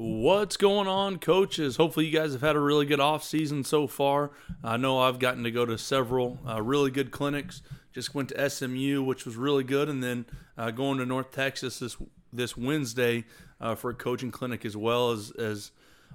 What's going on, coaches? Hopefully, you guys have had a really good off season so far. I know I've gotten to go to several uh, really good clinics. Just went to SMU, which was really good, and then uh, going to North Texas this this Wednesday uh, for a coaching clinic, as well as as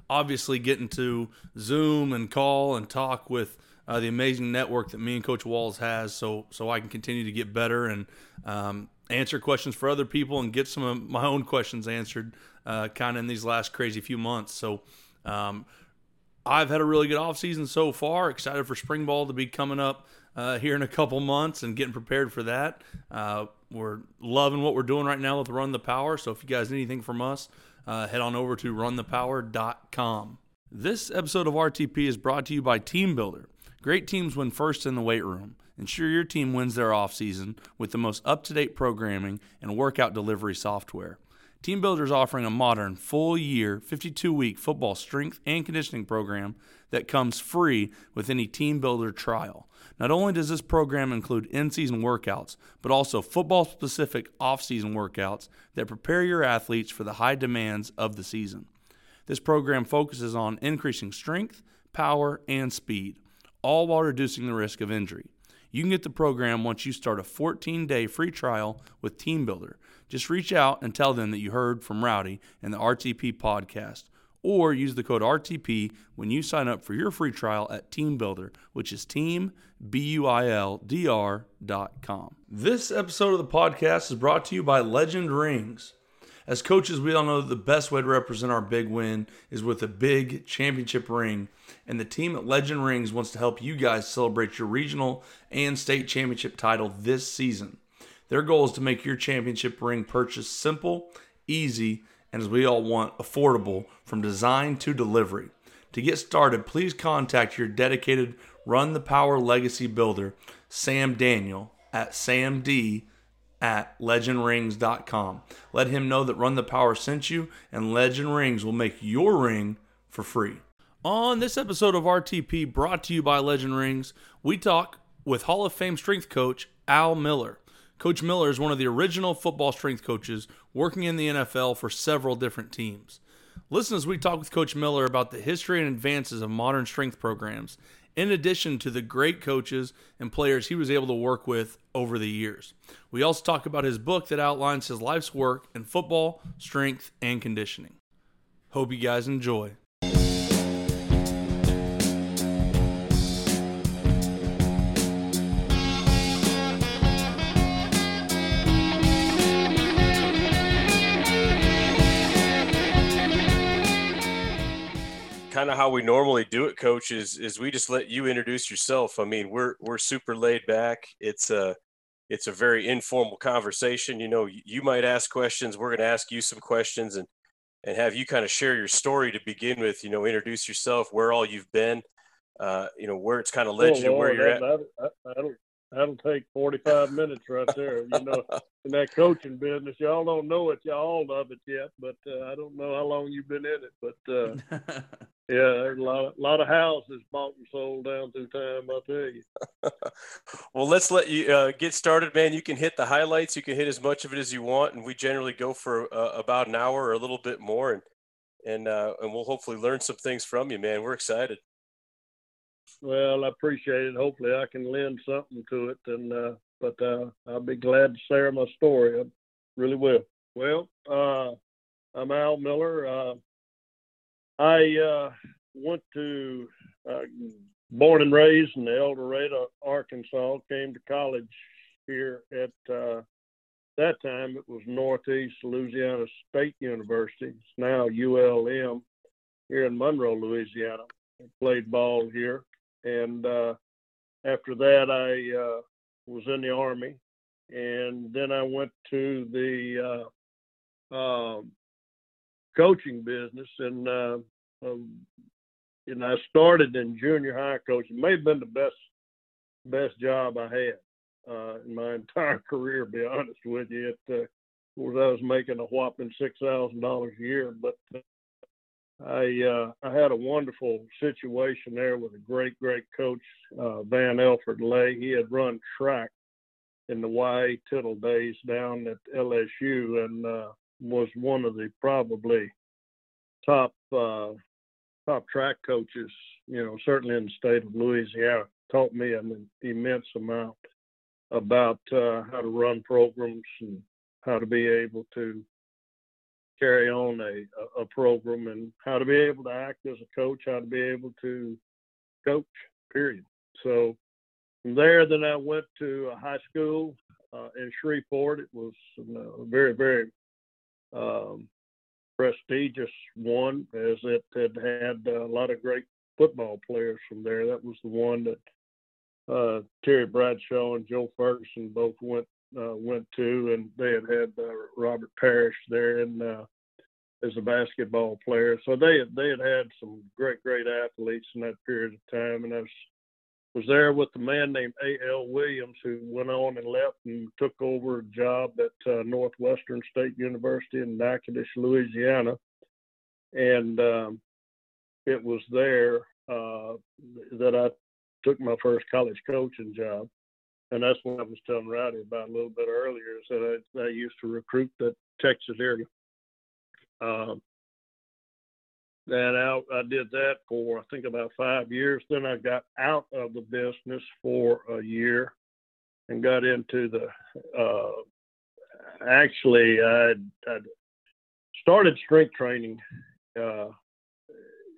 obviously getting to Zoom and call and talk with uh, the amazing network that me and Coach Walls has, so so I can continue to get better and um, answer questions for other people and get some of my own questions answered uh, kind of in these last crazy few months. So um, I've had a really good offseason so far. Excited for spring ball to be coming up uh, here in a couple months and getting prepared for that. Uh, we're loving what we're doing right now with Run the Power. So if you guys need anything from us, uh, head on over to runthepower.com. This episode of RTP is brought to you by TeamBuildr. Great teams win first in the weight room. Ensure your team wins their offseason with the most up to date programming and workout delivery software. TeamBuildr is offering a modern, full year, 52 week football strength and conditioning program that comes free with any TeamBuildr trial. Not only does this program include in season workouts, but also football specific off season workouts that prepare your athletes for the high demands of the season. This program focuses on increasing strength, power, and speed, all while reducing the risk of injury. You can get the program once you start a 14 day free trial with TeamBuildr. Just reach out and tell them that you heard from Rowdy and the RTP podcast, or use the code RTP when you sign up for your free trial at TeamBuildr, which is team, B-U-I-L-D-R dot com. This episode of the podcast is brought to you by Legend Rings. As coaches, we all know that the best way to represent our big win is with a big championship ring, and the team at Legend Rings wants to help you guys celebrate your regional and state championship title this season. Their goal is to make your championship ring purchase simple, easy, and as we all want, affordable from design to delivery. To get started, please contact your dedicated Run the Power Legacy builder, Sam Daniel, at samd at legendrings.com. Let him know that Run the Power sent you, and Legend Rings will make your ring for free. On this episode of RTP, brought to you by Legend Rings, we talk with Hall of Fame strength coach Al Miller. Coach Miller is one of the original football strength coaches working in the NFL for several different teams. Listen as we talk with Coach Miller about the history and advances of modern strength programs, in addition to the great coaches and players he was able to work with over the years. We also talk about his book that outlines his life's work in football, strength, and conditioning. Hope you guys enjoy. Kind of how we normally do it, Coach. Is is we just let you introduce yourself. I mean, we're we're super laid back. It's a it's a very informal conversation. You know, you might ask questions. We're going to ask you some questions and and have you kind of share your story to begin with. You know, introduce yourself, where all you've been. Uh, you know, where it's kind of led oh, you to Lord, where you're that, at. That, that'll take 45 minutes right there. You know, in that coaching business, y'all don't know it, y'all of it yet, but uh, I don't know how long you've been in it. But uh, yeah, there's a lot, of, lot of houses bought and sold down through time. I'll tell you. well, let's let you uh, get started, man. You can hit the highlights. You can hit as much of it as you want, and we generally go for uh, about an hour or a little bit more, and and uh, and we'll hopefully learn some things from you, man. We're excited. Well, I appreciate it. Hopefully, I can lend something to it, and uh, but uh, I'll be glad to share my story. I really will. Well, uh, I'm Al Miller. Uh, I uh, went to uh, born and raised in El Dorado, Arkansas. Came to college here at that time. It was Northeast Louisiana State University. It's now ULM here in Monroe, Louisiana. I played ball here and uh, after that, I uh, was in the army, and then I went to the uh, um, coaching business, and uh, um, and I started in junior high coaching. May have been the best best job I had uh, in my entire career. Be honest with you, it, uh, of course, I was making a whopping six thousand dollars a year, but I uh, I had a wonderful situation there with a great great coach uh, Van Elford Lay. He had run track in the Y Tittle days down at LSU and uh, was one of the probably top uh, top track coaches, you know, certainly in the state of Louisiana, taught me an immense amount about uh, how to run programs and how to be able to carry on a, a program and how to be able to act as a coach, how to be able to coach, period. So from there, then I went to a high school uh, in Shreveport. It was a very, very um, prestigious one as it had had a lot of great football players from there. That was the one that uh, Terry Bradshaw and Joe Ferguson both went uh, went to, and they had had uh, Robert Parish there and uh, as a basketball player. So they had, they had had some great great athletes in that period of time, and I was was there with a man named A.L. Williams who went on and left and took over a job at uh, Northwestern State University in Natchitoches, Louisiana. And um, it was there uh, that I took my first college coaching job. And that's what I was telling Rowdy about a little bit earlier, is that I, I used to recruit the Texas area. Um, and I, I did that for I think about five years. Then I got out of the business for a year and got into the. Uh, actually, I, started strength training, uh,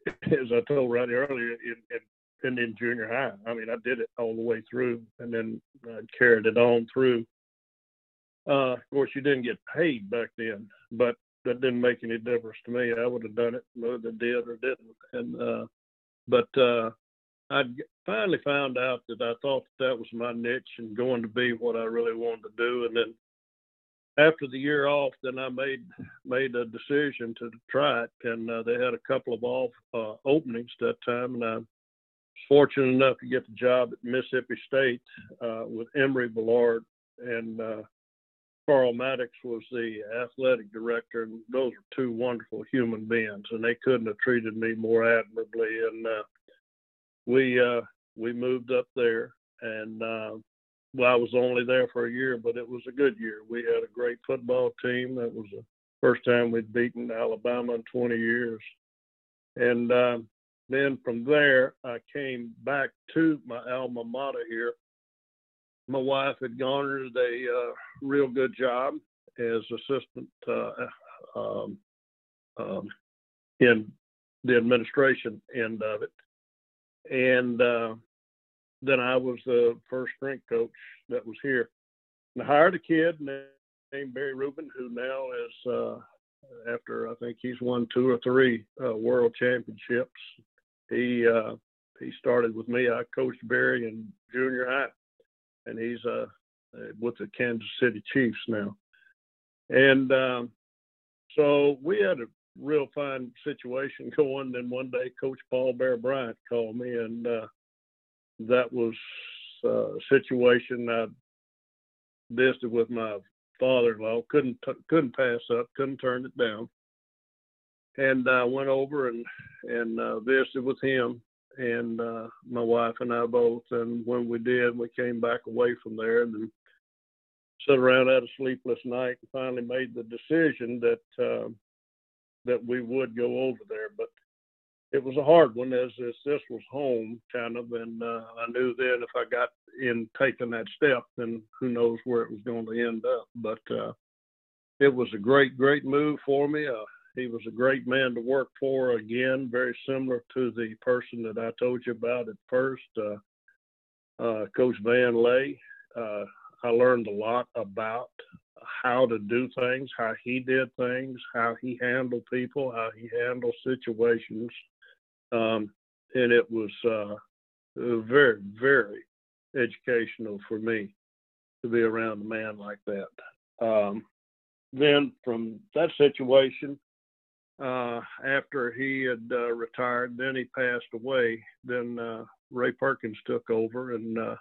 as I told Rowdy earlier, in, in, in junior high. I mean, I did it all the way through, and then I carried it on through. Uh, of course, you didn't get paid back then, but that didn't make any difference to me. I would have done it whether it did or didn't. And uh, but uh, I finally found out that I thought that, that was my niche and going to be what I really wanted to do. And then after the year off, then I made made a decision to try it. And uh, they had a couple of off uh, openings that time, and I fortunate enough to get the job at Mississippi State uh, with Emory Bellard and uh, Carl Maddox was the athletic director, and those were two wonderful human beings, and they couldn't have treated me more admirably. And uh, we uh, we moved up there, and uh, well, I was only there for a year, but it was a good year. We had a great football team. That was the first time we'd beaten Alabama in 20 years, and uh, then from there I came back to my alma mater here my wife had garnered a uh, real good job as assistant uh, um, um, in the administration end of it, and uh, then I was the first strength coach that was here. And I hired a kid named Barry Rubin, who now is uh, after I think he's won two or three uh, world championships. He uh, he started with me. I coached Barry in junior high and he's uh, with the Kansas City Chiefs now. And um, so we had a real fine situation going. Then one day, Coach Paul Bear Bryant called me, and uh, that was uh, a situation I visited with my father-in-law. couldn't t- couldn't pass up, couldn't turn it down, and I uh, went over and and uh, visited with him and uh, my wife and I both. And when we did, we came back away from there and then sat around had a sleepless night and finally made the decision that uh, that we would go over there. But it was a hard one as, as this was home kind of, and uh, I knew then if I got in taking that step, then who knows where it was going to end up. But uh, it was a great, great move for me. Uh, he was a great man to work for. Again, very similar to the person that I told you about at first, uh, uh, Coach Van Lay. Uh, I learned a lot about how to do things, how he did things, how he handled people, how he handled situations. Um, and it was uh, very, very educational for me to be around a man like that. Um, then from that situation, uh, after he had uh, retired. Then he passed away. Then uh, Ray Perkins took over, and uh,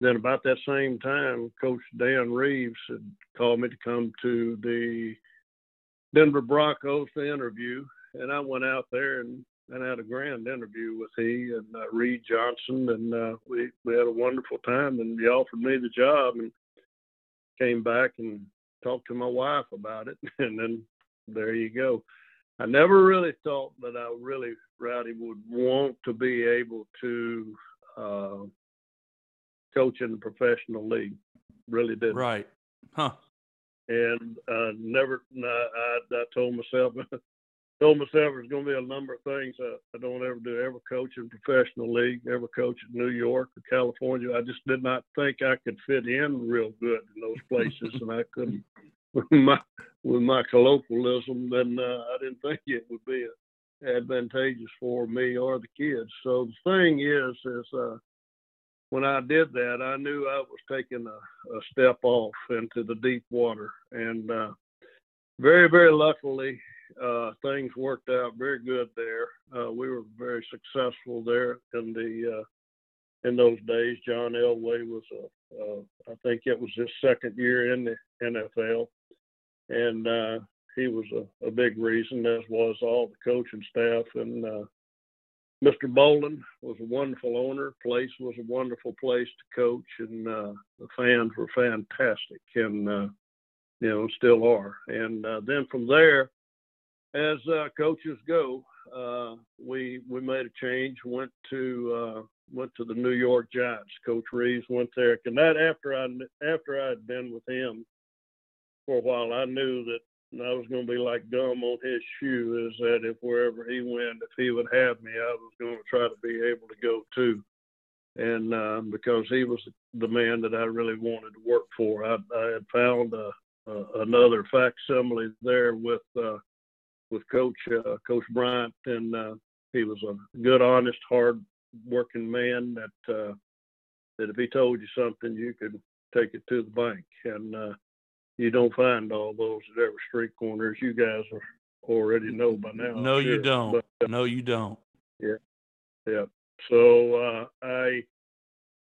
then about that same time, Coach Dan Reeves had called me to come to the Denver Broncos to interview, and I went out there and, and had a grand interview with he and uh, Reed Johnson, and we we had a wonderful time. And he offered me the job, and came back and talked to my wife about it, and then there you go I never really thought that I really, Rowdy, would want to be able to uh, coach in the professional league. Really did. Right. Huh. And uh, never, I, I, I told myself, told myself there's going to be a number of things I, I don't ever do. Ever coach in professional league, ever coach in New York or California. I just did not think I could fit in real good in those places, and I couldn't my with my colloquialism, then uh, I didn't think it would be advantageous for me or the kids. So the thing is, is uh, when I did that, I knew I was taking a, a step off into the deep water, and uh, very, very luckily, uh, things worked out very good there. Uh, we were very successful there in the uh, in those days. John Elway was a, uh, think it was his second year in the NFL, and uh, he was a, a, big reason, as was all the coaching staff. And uh, Mr. Bowlen was a wonderful owner. Place was a wonderful place to coach, and uh, the fans were fantastic, and uh, you know still are. And uh, then from there, as uh, coaches go, we we made a change. Went to went to the New York Giants. Coach Reeves went there, and that after I after I had been with him for a while, I knew that I was going to be like gum on his shoe. Is that if wherever he went, if he would have me, I was going to try to be able to go too. And uh, because he was the man that I really wanted to work for, I, I had found uh, uh, another facsimile there with uh, with Coach uh, Coach Bryant, and uh, he was a good, honest, hard working man that uh, that if he told you something, you could take it to the bank. And uh, you don't find all those at every street corner, as you guys are already know by now. No, sure. you don't. But, uh, no, you don't. Yeah, yeah. So uh, I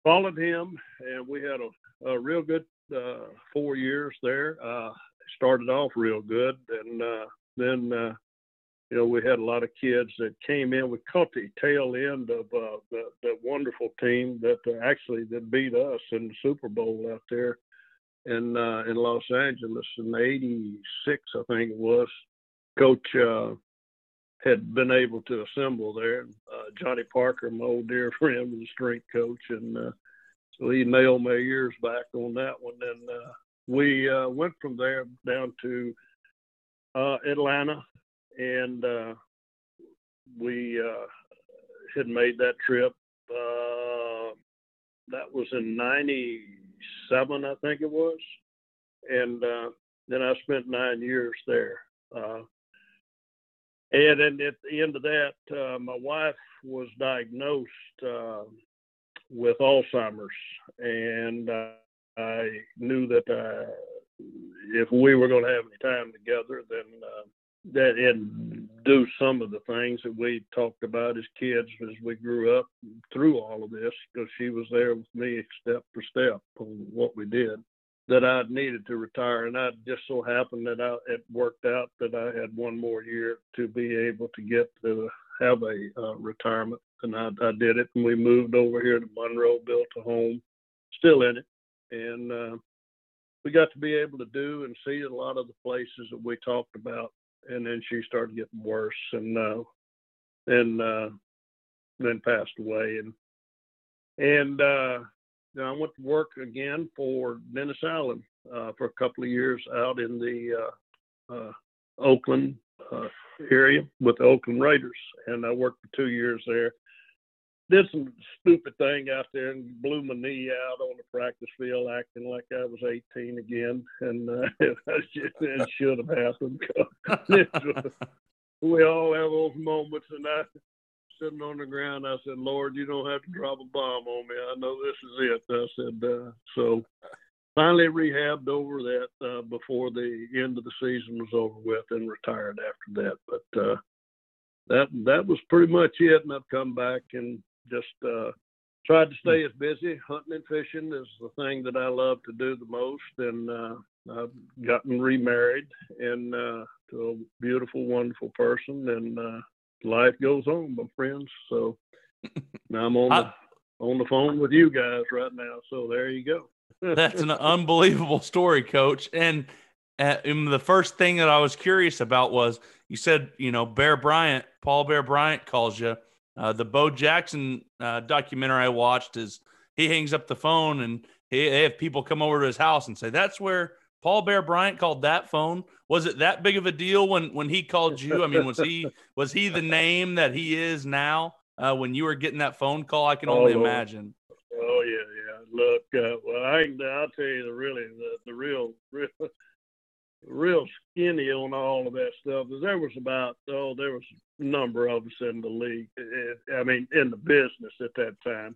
followed him, and we had a, a real good uh, four years there. Uh, started off real good, and uh, then uh, you know we had a lot of kids that came in. We caught the tail end of uh, the, the wonderful team that uh, actually that beat us in the Super Bowl out there in uh, in Los Angeles in '86, I think it was. Coach uh, had been able to assemble there. Uh, Johnny Parker, my old dear friend, was the strength coach, and uh, so he nailed my ears back on that one. And uh, we uh, went from there down to uh, Atlanta, and uh, we uh, had made that trip. Uh, that was in 97, I think it was, and uh, then I spent nine years there. Uh, and at the end of that, uh, my wife was diagnosed uh, with Alzheimer's, and uh, I knew that uh, if we were going to have any time together, then that and do some of the things that we talked about as kids as we grew up through all of this because she was there with me step for step on what we did that I needed to retire. And I just so happened that I, it worked out that I had one more year to be able to get to have a uh, retirement. And I, I did it and we moved over here to Monroe built a home still in it. And uh, we got to be able to do and see a lot of the places that we talked about and then she started getting worse and uh and uh then passed away. And and uh then I went to work again for Dennis Allen uh for a couple of years out in the uh uh Oakland uh area with the Oakland Raiders. And I worked for two years there did some stupid thing out there and blew my knee out on the practice field, acting like I was 18 again, and uh, it should have happened. we all have those moments, and I sitting on the ground. I said, "Lord, you don't have to drop a bomb on me. I know this is it." I said, uh, "So." Finally rehabbed over that uh, before the end of the season was over with, and retired after that. But uh, that that was pretty much it. And I've come back and just uh, tried to stay as busy. Hunting and fishing is the thing that I love to do the most, and uh, I've gotten remarried and uh, to a beautiful, wonderful person, and uh, life goes on, my friends. So now I'm on the on the phone with you guys right now. So there you go. That's an unbelievable story, Coach. And and the first thing that I was curious about was you said, you know, Bear Bryant, Paul Bear Bryant calls you. Uh, the Bo Jackson uh, documentary I watched is he hangs up the phone and he, they have people come over to his house and say, that's where Paul Bear Bryant called that phone. Was it that big of a deal when, when he called you? I mean, was he, was he the name that he is now uh, when you were getting that phone call? I can only oh, imagine. Oh yeah. Yeah. Look, uh, well, I, I'll tell you the really, the, the real, real, real skinny on all of that stuff. There was about oh, there was a number of us in the league. I mean, in the business at that time,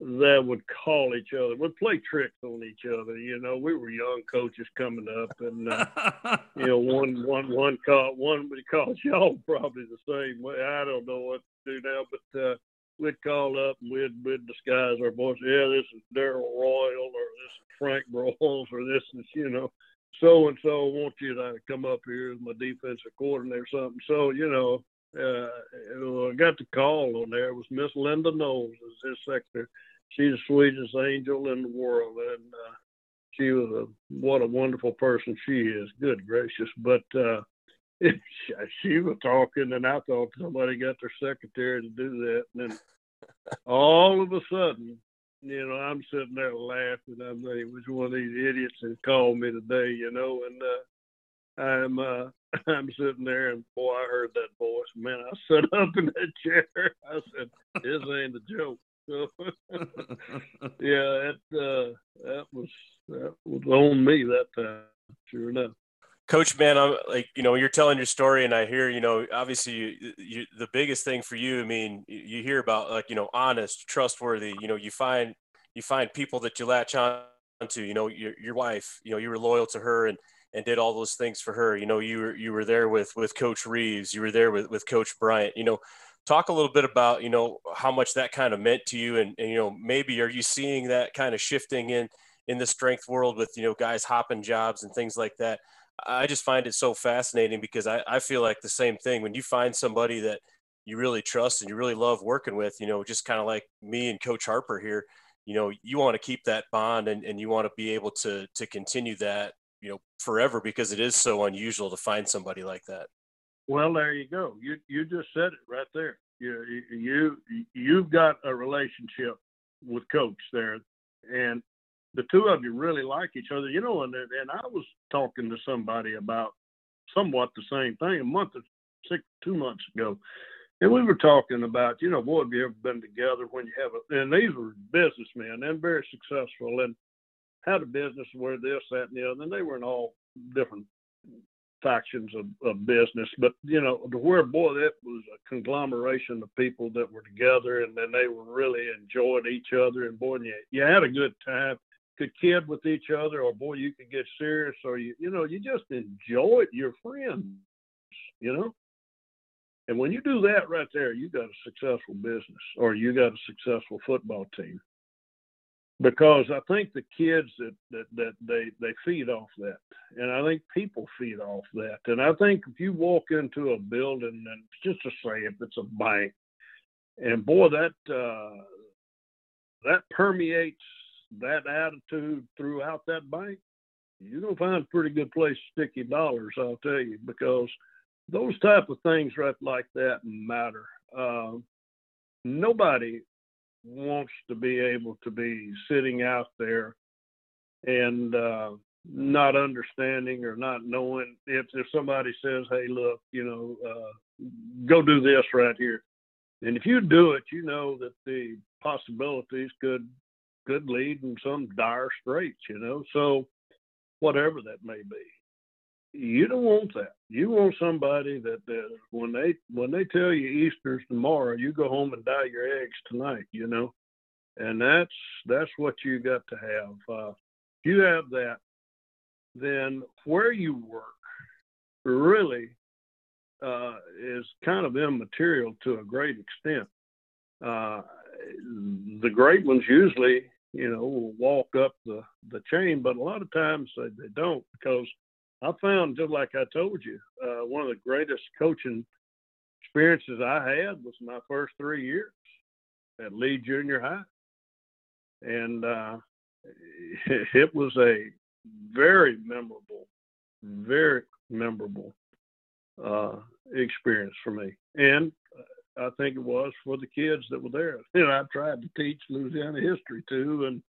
that would call each other, would play tricks on each other. You know, we were young coaches coming up, and uh, you know, one one one call one would call y'all probably the same way. I don't know what to do now, but. uh we'd call up and we'd, we'd disguise our voice. Yeah, this is Darrell Royal or this is Frank Broyles or this is, you know, so and so want you to come up here as my defensive coordinator or something. So, you know, uh, I got the call on there. It was Miss Linda Knowles as his secretary. She's the sweetest angel in the world, and uh, she was a what a wonderful person she is. Good gracious! But uh, she was talking, and I thought somebody got their secretary to do that, and then all of a sudden, you know, I'm sitting there laughing. I'm thinking, which one of these idiots has called me today, you know, and uh, I'm uh, I'm sitting there, and boy, I heard that voice. Man, I sat up in that chair. I said, "This ain't a joke." So, yeah, that uh, that was that was on me that time. Sure enough. Coach, man, I'm like, you know, you're telling your story, and I hear, you know, obviously, you, you, the biggest thing for you. I mean, you hear about like, you know, honest, trustworthy. You know, you find you find people that you latch on to. You know, your your wife. You know, you were loyal to her and and did all those things for her. You know, you were you were there with with Coach Reeves. You were there with with Coach Bryant. You know, talk a little bit about you know how much that kind of meant to you, and, and you know maybe are you seeing that kind of shifting in in the strength world with you know guys hopping jobs and things like that I just find it so fascinating because I, I feel like the same thing when you find somebody that you really trust and you really love working with, you know, just kind of like me and Coach Harper here, you know, you want to keep that bond and, and you want to be able to to continue that, you know, forever because it is so unusual to find somebody like that. Well, there you go. You you just said it right there. You you you've got a relationship with Coach there, and the two of you really like each other, you know. And and I was talking to somebody about somewhat the same thing a month or six, two months ago, and we were talking about, you know, boy, have you ever been together when you have a? And these were businessmen and very successful and had a business where this, that, and the other, and they were in all different factions of, of business. But you know, to where boy, that was a conglomeration of people that were together, and then they were really enjoyed each other, and boy, you, you had a good time could kid with each other, or boy, you could get serious, or you, you know, you just enjoy it. Your friends, you know. And when you do that right there, you got a successful business, or you got a successful football team. Because I think the kids that, that that they they feed off that, and I think people feed off that. And I think if you walk into a building, and just to say if it's a bank, and boy, that uh, that permeates that attitude throughout that bank, you're gonna find a pretty good place to stick your dollars. I'll tell you because those type of things right like that matter. Uh, nobody wants to be able to be sitting out there and uh, not understanding or not knowing if if somebody says, "Hey, look, you know, uh, go do this right here," and if you do it, you know that the possibilities could could lead in some dire straits, you know. So whatever that may be, you don't want that. You want somebody that, that when they when they tell you Easter's tomorrow, you go home and dye your eggs tonight, you know. And that's that's what you got to have. Uh, if you have that, then where you work really uh, is kind of immaterial to a great extent. Uh, the great ones usually, you know, will walk up the, the chain, but a lot of times they, they don't because I found, just like I told you, uh, one of the greatest coaching experiences I had was my first three years at Lee Junior High. And uh, it was a very memorable very memorable uh, experience for me, and I think it was for the kids that were there. You know, I tried to teach Louisiana history too, and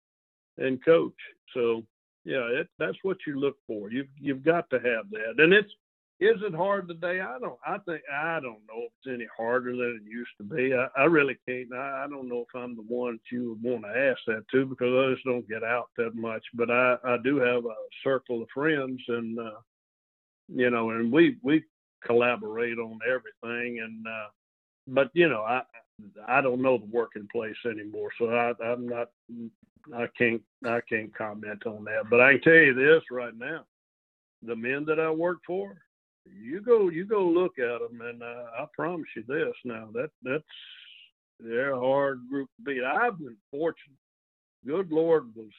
and coach. So yeah, it, that's what you look for. You've you've got to have that, and it's is it hard today? I don't. I think I don't know if it's any harder than it used to be. I, I really can't. I, I don't know if I'm the one that you would want to ask that to because I just don't get out that much. But I I do have a circle of friends, and uh, you know, and we we collaborate on everything. And uh, but you know, I I don't know the working place anymore, so I I'm not. I can't I can't comment on that. But I can tell you this right now: the men that I work for you go you go look at them, and uh, I promise you this. Now that that's they're a hard group to beat. I've been fortunate. Good Lord was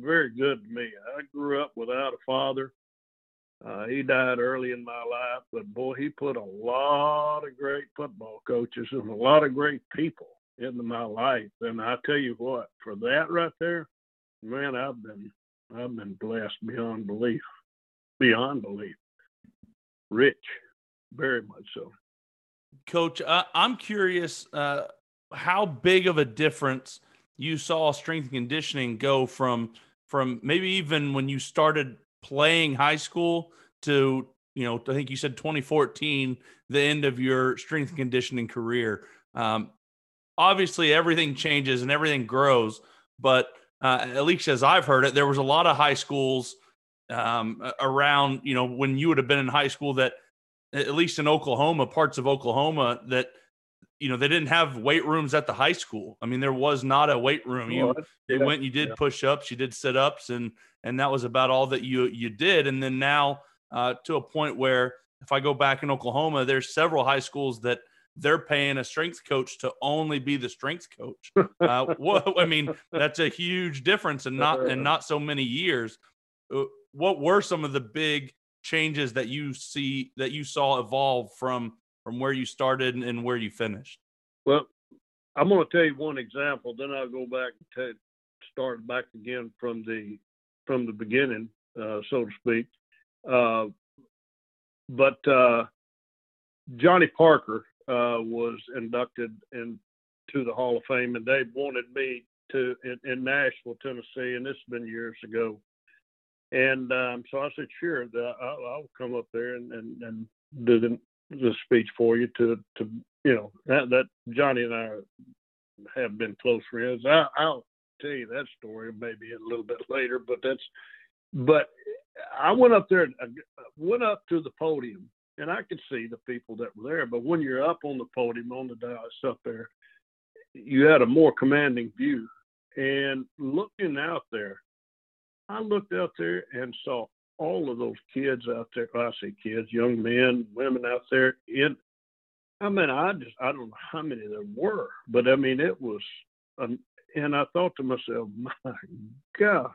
very good to me. I grew up without a father. Uh, he died early in my life, but boy, he put a lot of great football coaches and a lot of great people into my life. And I tell you what, for that right there, man, I've been I've been blessed beyond belief, beyond belief rich, very much so. Coach, uh, I'm curious uh, how big of a difference you saw strength and conditioning go from from maybe even when you started playing high school to you know I think you said 2014, the end of your strength and conditioning career. Um, obviously, everything changes and everything grows, but uh, at least as I've heard it, there was a lot of high schools um, around, you know, when you would have been in high school that, at least in Oklahoma, parts of Oklahoma, that, you know, they didn't have weight rooms at the high school. I mean, there was not a weight room. You, you went, you did yeah. push ups, you did sit ups, and, and that was about all that you, you did. And then now uh, to a point where if I go back in Oklahoma, there's several high schools that, they're paying a strength coach to only be the strength coach. Uh, what, I mean, that's a huge difference, and not and not so many years. Uh, what were some of the big changes that you see that you saw evolve from from where you started and where you finished? Well, I'm going to tell you one example. Then I'll go back to start back again from the from the beginning, uh, so to speak. Uh, but uh, Johnny Parker uh, was inducted into the Hall of Fame, and they wanted me to in, in Nashville, Tennessee, and this has been years ago. And um, so I said, sure, I'll, I'll, come up there and, and, and do the, the speech for you to, to you know, that, that Johnny and I have been close friends. I, I'll tell you that story maybe a little bit later, but that's, but I went up there, and went up to the podium and I could see the people that were there. But when you're up on the podium on the dais up there, you had a more commanding view. And looking out there, I looked out there and saw all of those kids out there. I say kids, young men, women out there. In, I mean, I just I don't know how many there were, but I mean it was. Um, and I thought to myself, my gosh,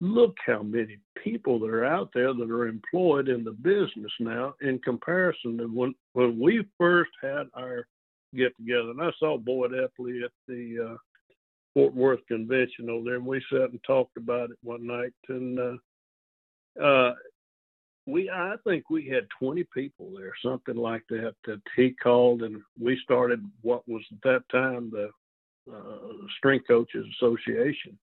look how many people that are out there that are employed in the business now in comparison to when when we first had our get together. And I saw Boyd Epley at the uh, Fort Worth convention over there, and we sat and talked about it one night. And uh, uh, we, I think we had 20 people there, something like that, that he called, and we started what was at that time the uh, Strength Coaches Association.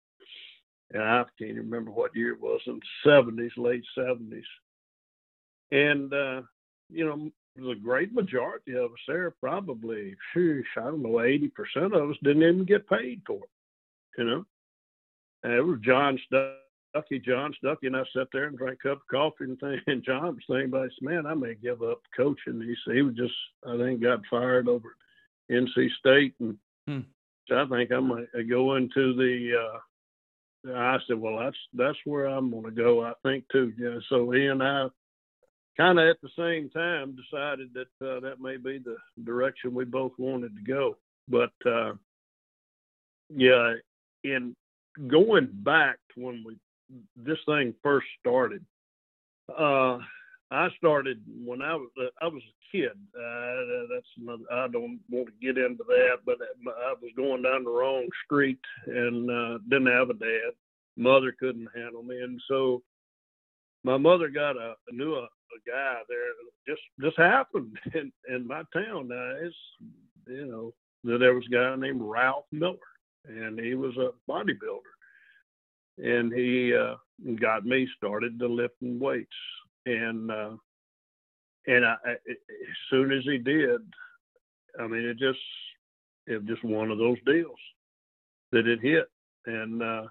And I can't even remember what year it was in the 70s, late 70s. And, uh, you know, the great majority of us there, probably, I don't know, 80% of us didn't even get paid for it you know. And it was John Stuckey, John Stuckey, and I sat there and drank a cup of coffee and, think, and John was thinking about, man, I may give up coaching. He said he was just, I think, got fired over at NC State, and hmm. I think I might go into the. uh I said, well, that's that's where I'm going to go. I think too. Yeah. So he and I kind of at the same time decided that uh, that may be the direction we both wanted to go. But uh, yeah, in going back to when we this thing first started, uh, I started when I was I was a kid. Uh, that's another, I don't want to get into that, but I was going down the wrong street and uh, didn't have a dad. Mother couldn't handle me, and so my mother got a knew a, a guy there. Just just happened in in my town. Now it's you know that there was a guy named Ralph Miller, and he was a bodybuilder, and he uh, got me started to lifting weights, and uh, and I, I, as soon as he did, I mean it just it was just one of those deals that it hit, and uh,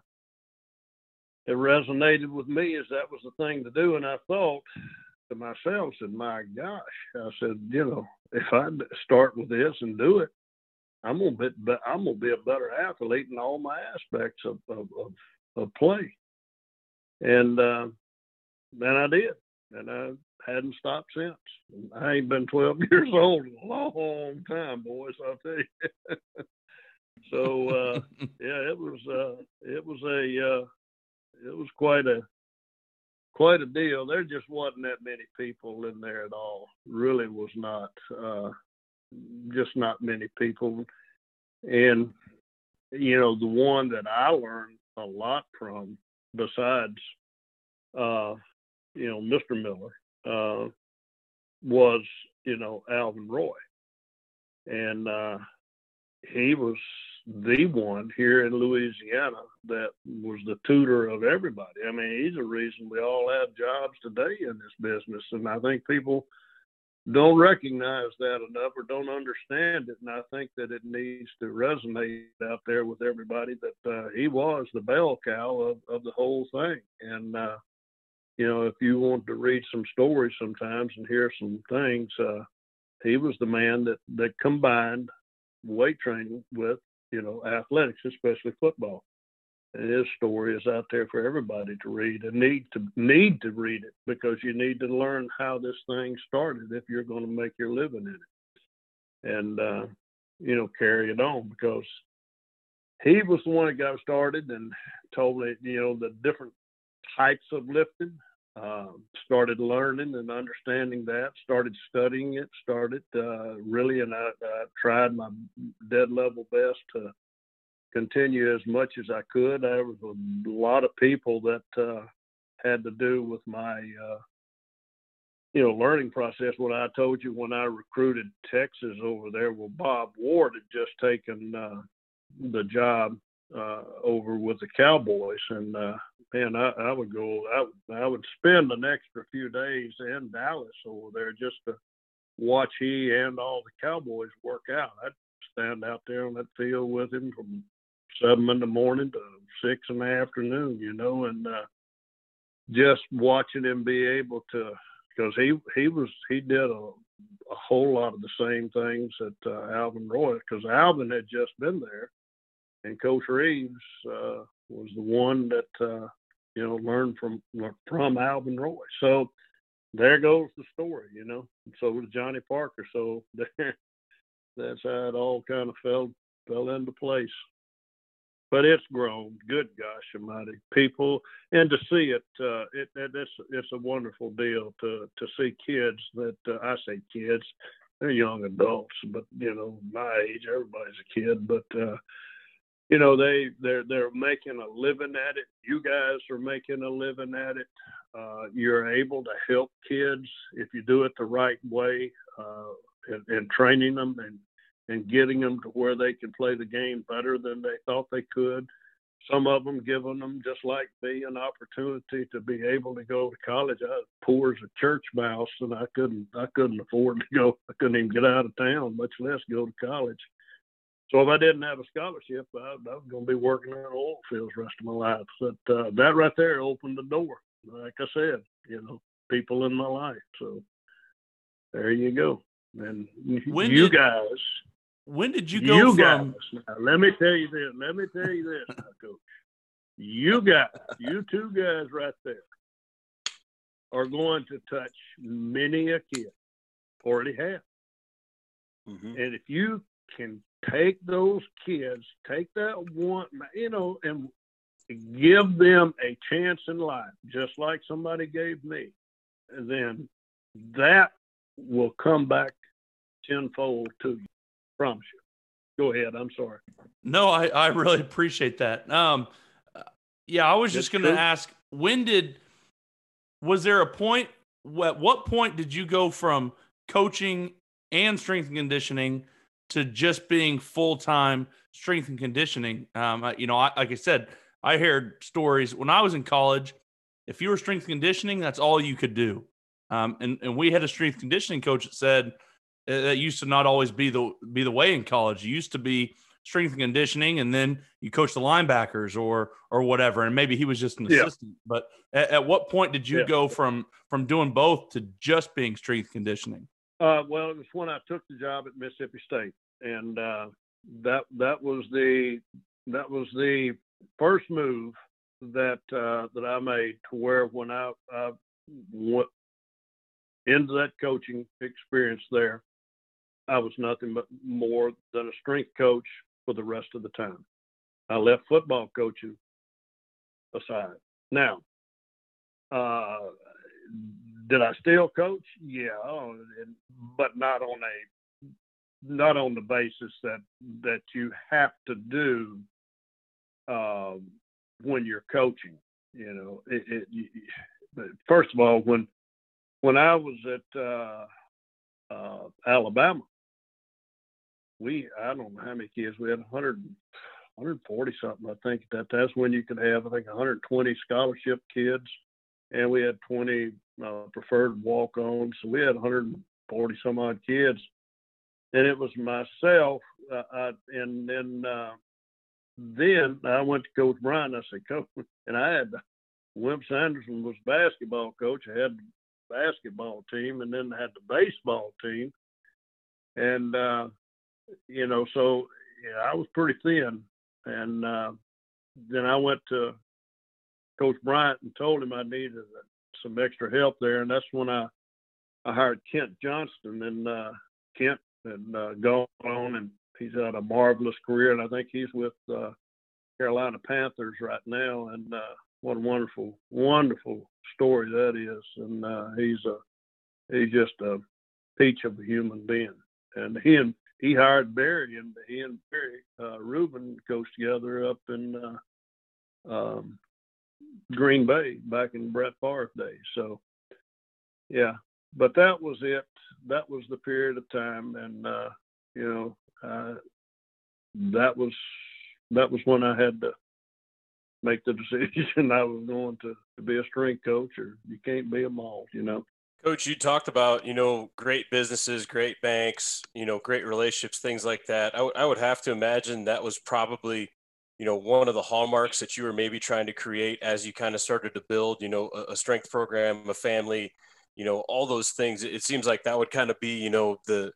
it resonated with me as that was the thing to do. And I thought to myself, said, "My gosh," I said, "You know, if I start with this and do it, I'm gonna be, I'm gonna be a better athlete in all my aspects of of, of, of play." And uh, then I did, and I hadn't stopped since. I ain't been 12 years old in a long time, boys. I'll tell you. so uh, yeah, it was uh, it was a uh, it was quite a quite a deal. There just wasn't that many people in there at all. Really was not. Uh, just not many people. And you know, the one that I learned a lot from, besides uh, you know, Mr. Miller, uh, was you know Alvin Roy, and uh, he was the one here in Louisiana that was the tutor of everybody. I mean, he's the reason we all have jobs today in this business, and I think people don't recognize that enough or don't understand it. And I think that it needs to resonate out there with everybody that uh, he was the bell cow of, of the whole thing. And, uh, you know, if you want to read some stories sometimes and hear some things, uh, he was the man that, that combined weight training with you know, athletics, especially football. And his story is out there for everybody to read and need to need to read it because you need to learn how this thing started if you're going to make your living in it, and uh, you know carry it on because he was the one that got started and told me you know the different types of lifting uh, started learning and understanding that, started studying it, started uh, really, and I, I, tried my dead level best to continue as much as I could. There was a lot of people that uh, had to do with my, uh, you know, learning process. What I told you when I recruited Texas over there, well, Bob Ward had just taken uh, the job uh, over with the Cowboys, and uh, man, I, I would go. I I would spend an extra few days in Dallas over there just to watch he and all the Cowboys work out. I'd stand out there on that field with him from seven in the morning to six in the afternoon, you know, and uh, just watching him be able to, because he he was he did a, a whole lot of the same things that uh, Alvin Roy, because Alvin had just been there and Coach Reeves uh, was the one that uh, you know learned from from Alvin Roy. So there goes the story, you know. And so was Johnny Parker. So there, that's how it all kind of fell fell into place. But it's grown. Good gosh Almighty, people, and to see it, uh, it, it it's it's a wonderful deal to to see kids that uh, I say kids, they're young adults, but you know my age, everybody's a kid, but uh, you know they they're they're making a living at it. You guys are making a living at it. Uh, you're able to help kids if you do it the right way uh, and, and training them and and getting them to where they can play the game better than they thought they could. Some of them giving them just like me an opportunity to be able to go to college. I was poor as a church mouse and i couldn't i couldn't afford to go. I couldn't even get out of town much less go to college so if I didn't have a scholarship, I, I was going to be working in oil fields the rest of my life. But uh, that right there opened the door. Like I said, you know, people in my life. So there you go. And when you did, guys. When did you go you from? Guys, now, let me tell you this. Let me tell you this, now, Coach. You guys, you two guys right there, are going to touch many a kid. Already have. Mm-hmm. And if you can take those kids, take that one, you know, and give them a chance in life, just like somebody gave me, and then that will come back tenfold to you. Promise you. Go ahead. I'm sorry. No, I, I really appreciate that. Um, yeah, I was just going to ask when did was there a point? At what point did you go from coaching and strength and conditioning to just being full time strength and conditioning? Um, you know, I, like I said, I heard stories when I was in college. If you were strength conditioning, that's all you could do. Um, and and we had a strength conditioning coach that said uh, that used to not always be the be the way in college. It used to be strength and conditioning, and then you coach the linebackers or or whatever. And maybe he was just an yeah. assistant. But at, at, what point did you yeah. go from from doing both to just being strength conditioning? Uh, well, it was when I took the job at Mississippi State, and uh, that that was the that was the first move that uh, that I made to where when I, I went into that coaching experience there, I was nothing but more than a strength coach for the rest of the time. I left football coaching aside. Now, uh, did I still coach? Yeah, but not on a not on the basis that that you have to do um, when you're coaching. You know, it, it, first of all, when when I was at uh, uh, Alabama, we I don't know how many kids we had 100 140 something I think that that's when you could have I think 120 scholarship kids and we had 20 uh, preferred walk-ons so we had 140 some odd kids and it was myself uh, I, and then uh, then I went to Coach Bryant. I said, Coach, and I had Wimp Sanderson was basketball coach. I had the basketball team, and then I had the baseball team, and uh, you know, so yeah, I was pretty thin. And uh, then I went to Coach Bryant and told him I needed some extra help there, and that's when I I hired Kent Johnston, and uh, Kent had uh, gone on and he's had a marvelous career, and I think he's with uh, Carolina Panthers right now. And uh, what a wonderful, wonderful story that is. And uh, he's a he's just a peach of a human being. And he and he hired Barry, and he and Barry uh, Rubin coached together up in uh, um, Green Bay back in Brett Favre days. So, yeah, but that was it. That was the period of time, and uh, you know, uh, that was that was when I had to make the decision I was going to, to be a strength coach, or you can't be a mall, you know. Coach, you talked about you know great businesses, great banks, you know, great relationships, things like that. I, w- I would have to imagine that was probably you know one of the hallmarks that you were maybe trying to create as you kind of started to build you know a, a strength program, a family, you know, all those things. It seems like that would kind of be you know the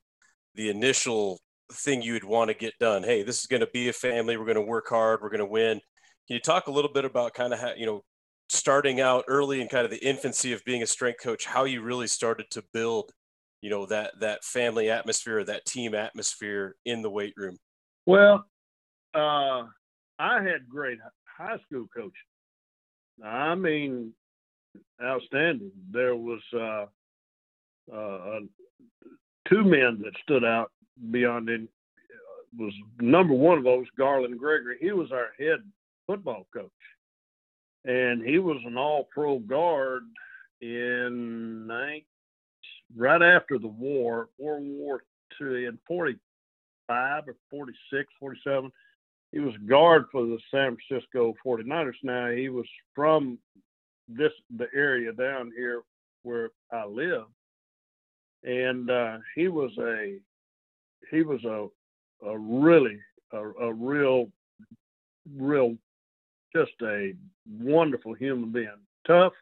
the initial thing you'd want to get done. Hey, this is going to be a family. We're going to work hard. We're going to win. Can you talk a little bit about kind of how, you know, starting out early and kind of the infancy of being a strength coach, how you really started to build, you know, that, that family atmosphere, that team atmosphere in the weight room? Well, uh, I had great high school coaching. I mean, outstanding. There was uh, uh, two men that stood out beyond in uh, was number one of those, Garland Gregory. He was our head football coach, and he was an All-Pro guard in nine, right after the war, World War II, in 45 or 46, 47. He was guard for the San Francisco 49ers. Now he was from this the area down here where I live, and uh, he was a he was a a really a, a real real just a wonderful human being. Tough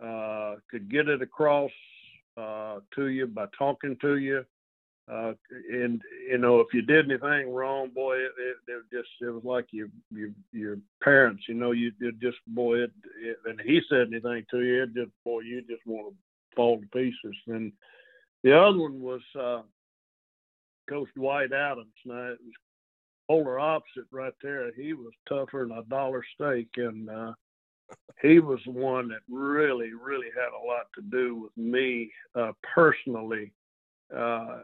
uh, could get it across uh, to you by talking to you uh, and you know if you did anything wrong boy it, it, it just it was like your your your parents you know you it just boy it, it and he said anything to you it just boy you just want to fall to pieces and the other one was uh Coach Dwight Adams. Now it was polar opposite right there. He was tougher than a dollar steak, and uh, he was the one that really, really had a lot to do with me uh, personally uh,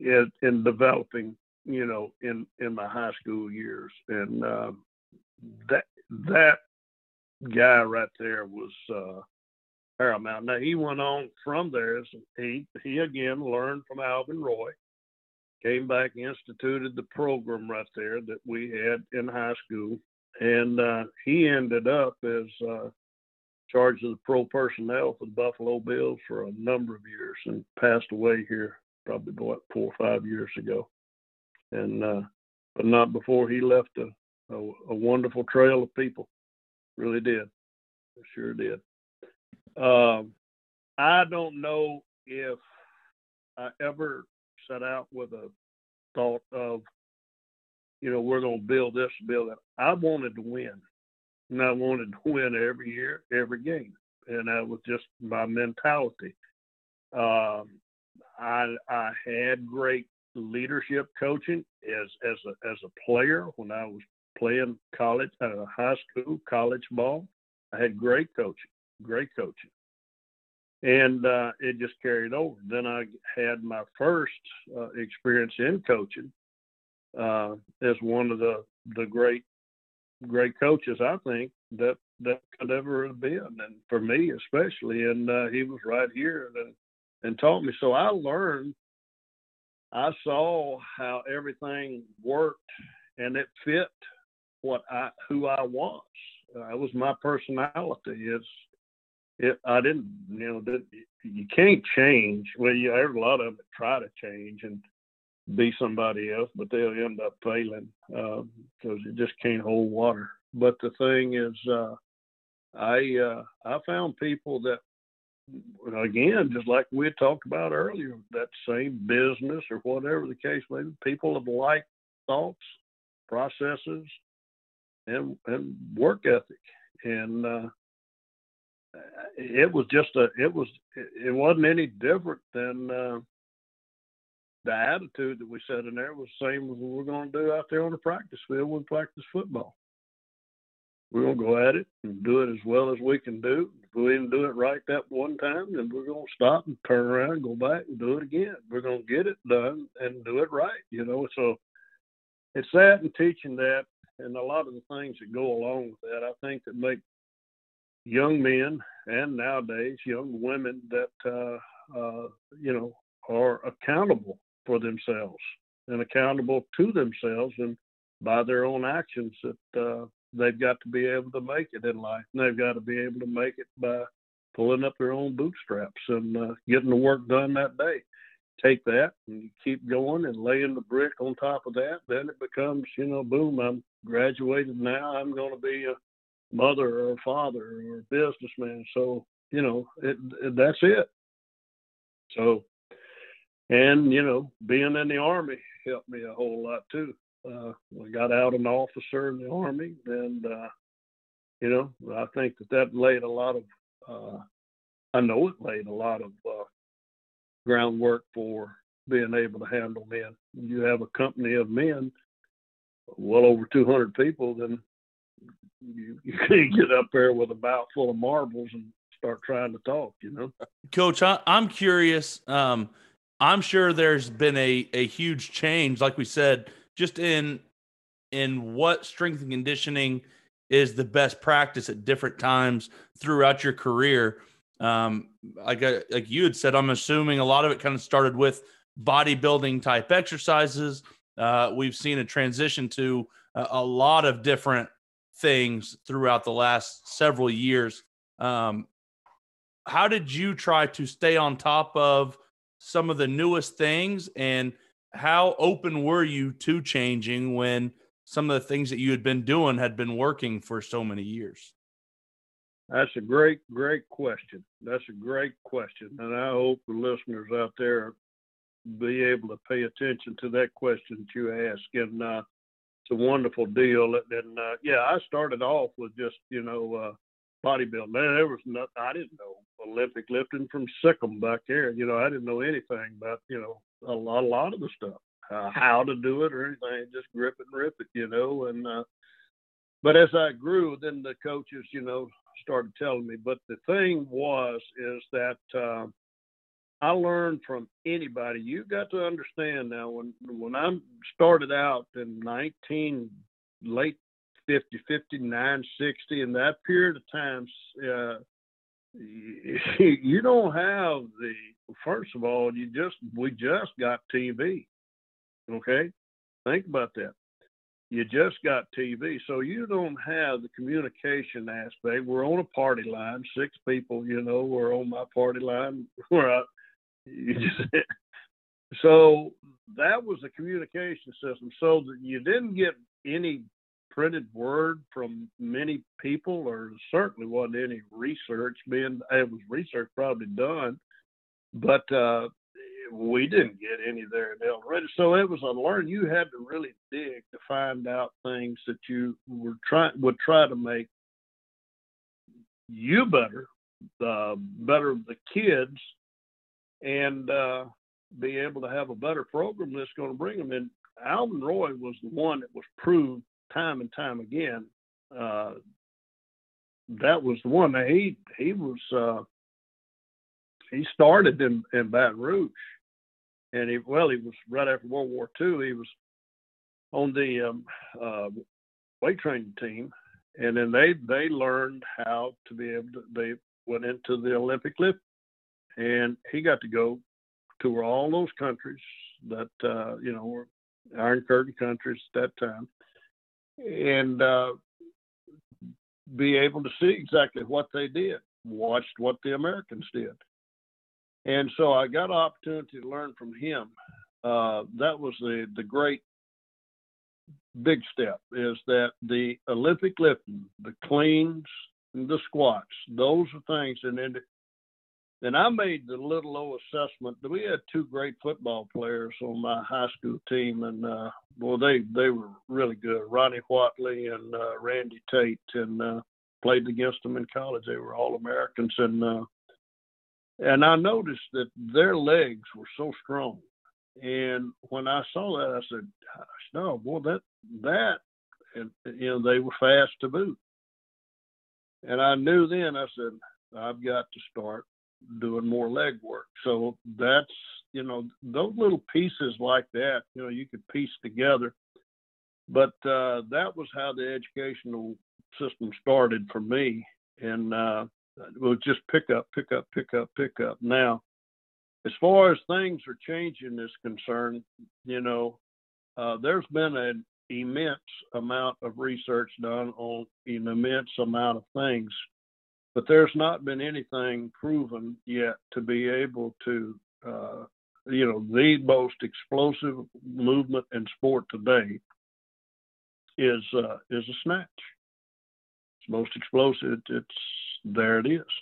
in, in, developing, you know, in in my high school years, and uh, that that guy right there was uh, paramount. Now he went on from there. He he again learned from Alvin Roy. Came back, instituted the program right there that we had in high school, and uh, he ended up as uh, charge of the pro personnel for the Buffalo Bills for a number of years, and passed away here probably what four or five years ago, and uh, but not before he left a, a, a wonderful trail of people. Really did, sure did. Um, I don't know if I ever set out with a thought of, you know, we're going to build this, build that. I wanted to win, and I wanted to win every year, every game, and that was just my mentality. Um, I I had great leadership coaching as as a as a player when I was playing college, uh, high school, college ball. I had great coaching, great coaching. And uh, it just carried over. Then I had my first uh, experience in coaching uh, as one of the, the great great coaches I think that that could ever have been, and for me especially. And uh, he was right here and and taught me. So I learned. I saw how everything worked, and it fit what I who I was. Uh, it was my personality. It's it. I didn't, you know, you can't change. Well, you there's a lot of them that try to change and be somebody else, but they'll end up failing because uh, you just can't hold water. But the thing is, uh, I uh, I found people that again, just like we talked about earlier, that same business or whatever the case may be, people of like thoughts, processes, and and work ethic, and uh, it was just a it was it wasn't any different than uh, the attitude that we set in there was the same as what we're going to do out there on the practice field when we practice football. We're going to go at it and do it as well as we can do. If we didn't do it right that one time, then we're going to stop and turn around and go back and do it again. We're going to get it done and do it right, you know. So it's that and teaching that and a lot of the things that go along with that, I think that make young men and nowadays young women that uh, uh, you know are accountable for themselves and accountable to themselves and by their own actions that uh, they've got to be able to make it in life. And they've got to be able to make it by pulling up their own bootstraps and uh, getting the work done that day take that and you keep going and laying the brick on top of that, then it becomes, you know, boom, I'm graduated now. I'm going to be a mother or a father or a businessman. So, you know, it, it, that's it. So, and, you know, being in the Army helped me a whole lot too. Uh, I got out an officer in the Army and, uh, you know, I think that that laid a lot of, uh, I know it laid a lot of uh, groundwork for being able to handle men. You have a company of men, well over 200 people, then you, you can't get up there with a bout full of marbles and start trying to talk, you know? Coach, I, am curious. Um, I'm sure there's been a, a huge change, like we said, just in in what strength and conditioning is the best practice at different times throughout your career. Um, like uh, like you had said, I'm assuming a lot of it kind of started with bodybuilding type exercises. Uh, we've seen a transition to a, a, lot of different things throughout the last several years. Um, how did you try to stay on top of some of the newest things, and how open were you to changing when some of the things that you had been doing had been working for so many years? That's a great, great question. That's a great question. And I hope the listeners out there be able to pay attention to that question that you ask. And uh, it's a wonderful deal. And uh, yeah, I started off with just, you know, uh, bodybuilding. There was nothing, I didn't know Olympic lifting from Sikkim back there. You know, I didn't know anything about, you know, a lot, a lot of the stuff, uh, how to do it or anything. Just grip it and rip it, you know. And, uh, but as I grew, then the coaches, you know, started telling me. But the thing was is that uh, I learned from anybody. You got to understand now when when I started out in 19 late 50, 59, 60, in that period of time, uh, you don't have the first of all you just we just got tv okay? Think about that. You just got tv so you don't have the communication aspect. We're on a party line. Six people you know we're on my party line. Where I, you just so that was the communication system so that you didn't get any printed word from many people, or certainly wasn't any research being. It was research probably done, but uh, we didn't get any there in El Dorado. So it was a learn. You had to really dig to find out things that you were trying would try to make you better, uh, better the kids, and uh, be able to have a better program that's going to bring them in. Alvin Roy was the one that was proved time and time again. Uh, that was the one. He he was uh, he started in in Baton Rouge, and he well he was right after World War II. He was on the um, uh, weight training team, and then they they learned how to be able to. They went into the Olympic lift, and he got to go tour all those countries that uh, you know were Iron Curtain countries at that time, and uh, be able to see exactly what they did, watched what the Americans did. And so I got an opportunity to learn from him. Uh, that was the, the great big step is that the Olympic lifting, the cleans, the squats, those are things. And and I made the little old assessment. We had two great football players on my high school team, and uh, well, they they were really good. Ronnie Whatley and uh, Randy Tate, and uh, played against them in college. They were all Americans, and uh, and I noticed that their legs were so strong. And when I saw that, I said, "No, boy, that that," and you know, they were fast to boot. And I knew then. I said, "I've got to start doing more leg work. So that's, you know, those little pieces like that, you know, you could piece together. But uh, that was how the educational system started for me. And uh, it was just pick up, pick up, pick up, pick up. Now, as far as things are changing is concerned, you know, uh, there's been an immense amount of research done on an immense amount of things but there's not been anything proven yet to be able to, uh, you know, the most explosive movement in sport today is uh, is a snatch. It's most explosive. It's there. It is.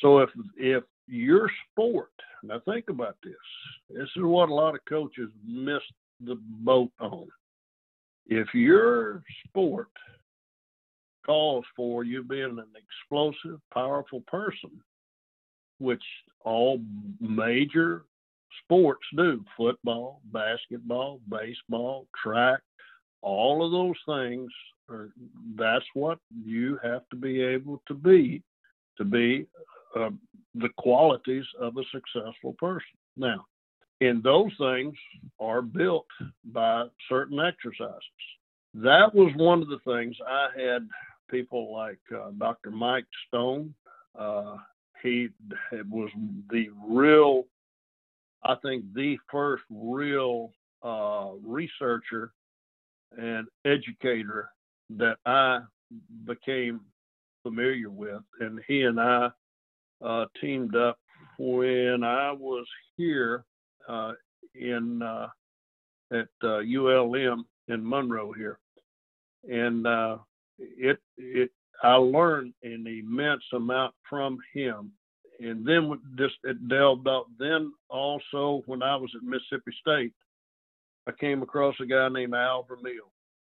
So if if your sport, now think about this. This is what a lot of coaches miss the boat on. If your sport calls for you being an explosive, powerful person, which all major sports do football, basketball, baseball, track, all of those things are that's what you have to be able to be to be uh, the qualities of a successful person. Now, and those things are built by certain exercises. That was one of the things I had people like uh, Dr. Mike Stone. Uh, he was the real, I think, the first real uh, researcher and educator that I became familiar with. And he and I uh, teamed up when I was here uh, in uh, at ULM in Monroe here. And it it I learned an immense amount from him. And then just it delved up. Then also when I was at Mississippi State, I came across a guy named Al Vermeil.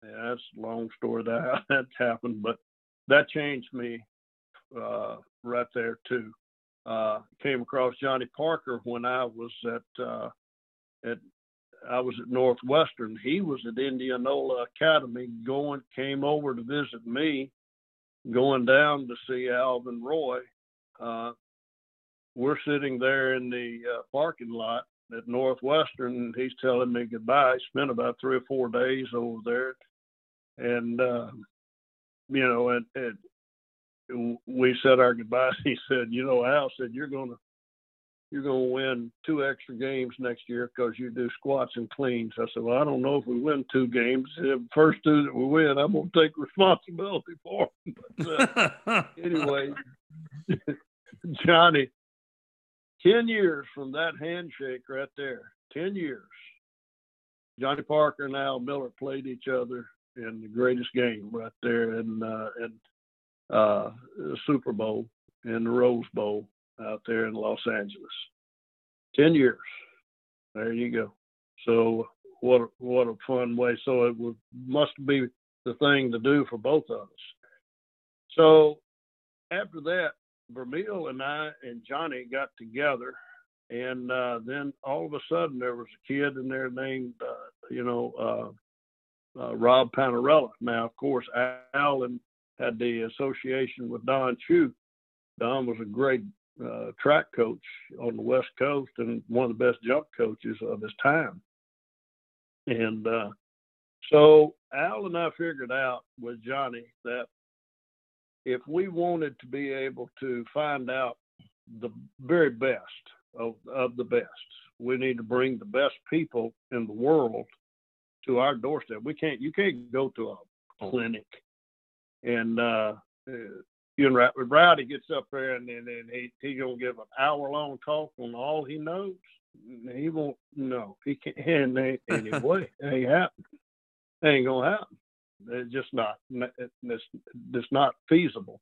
Yeah, that's a long story that that happened, but that changed me uh, right there too. Uh, came across Johnny Parker when I was at uh, at I was at Northwestern. He was at Indianola Academy. Going came over to visit me, going down to see Alvin Roy. Uh, we're sitting there in the uh, parking lot at Northwestern, and he's telling me goodbye. Spent about three or four days over there, and uh, you know, and, and we said our goodbyes. He said, "You know, Al said you're gonna you're gonna win two extra games next year because you do squats and cleans." I said, "Well, I don't know if we win two games. The first two that we win, I'm gonna take responsibility for." But, uh, anyway, Johnny, ten years from that handshake right there, ten years. Johnny Parker and Al Miller played each other in the greatest game right there in uh, in uh, the Super Bowl in the Rose Bowl out there in Los Angeles. Ten years. There you go. So what what a fun way. So it would, must be the thing to do for both of us. So after that, Vermeil and I and Johnny got together, and uh, then all of a sudden there was a kid in there named, uh, you know, uh, uh Rob Panariello. Now, of course, Alan had the association with Don Chu. Don was a great uh, track coach on the West Coast and one of the best jump coaches of his time. And uh, so Al and I figured out with Johnny that if we wanted to be able to find out the very best of, of the best, we need to bring the best people in the world to our doorstep. We can't, you can't go to a clinic and, uh, you know, Rowdy gets up there and then he he gonna give an hour long talk on all he knows. He won't. No, he can't. And anyway, it ain't happen. It ain't gonna happen. It's just not. It's, it's not feasible.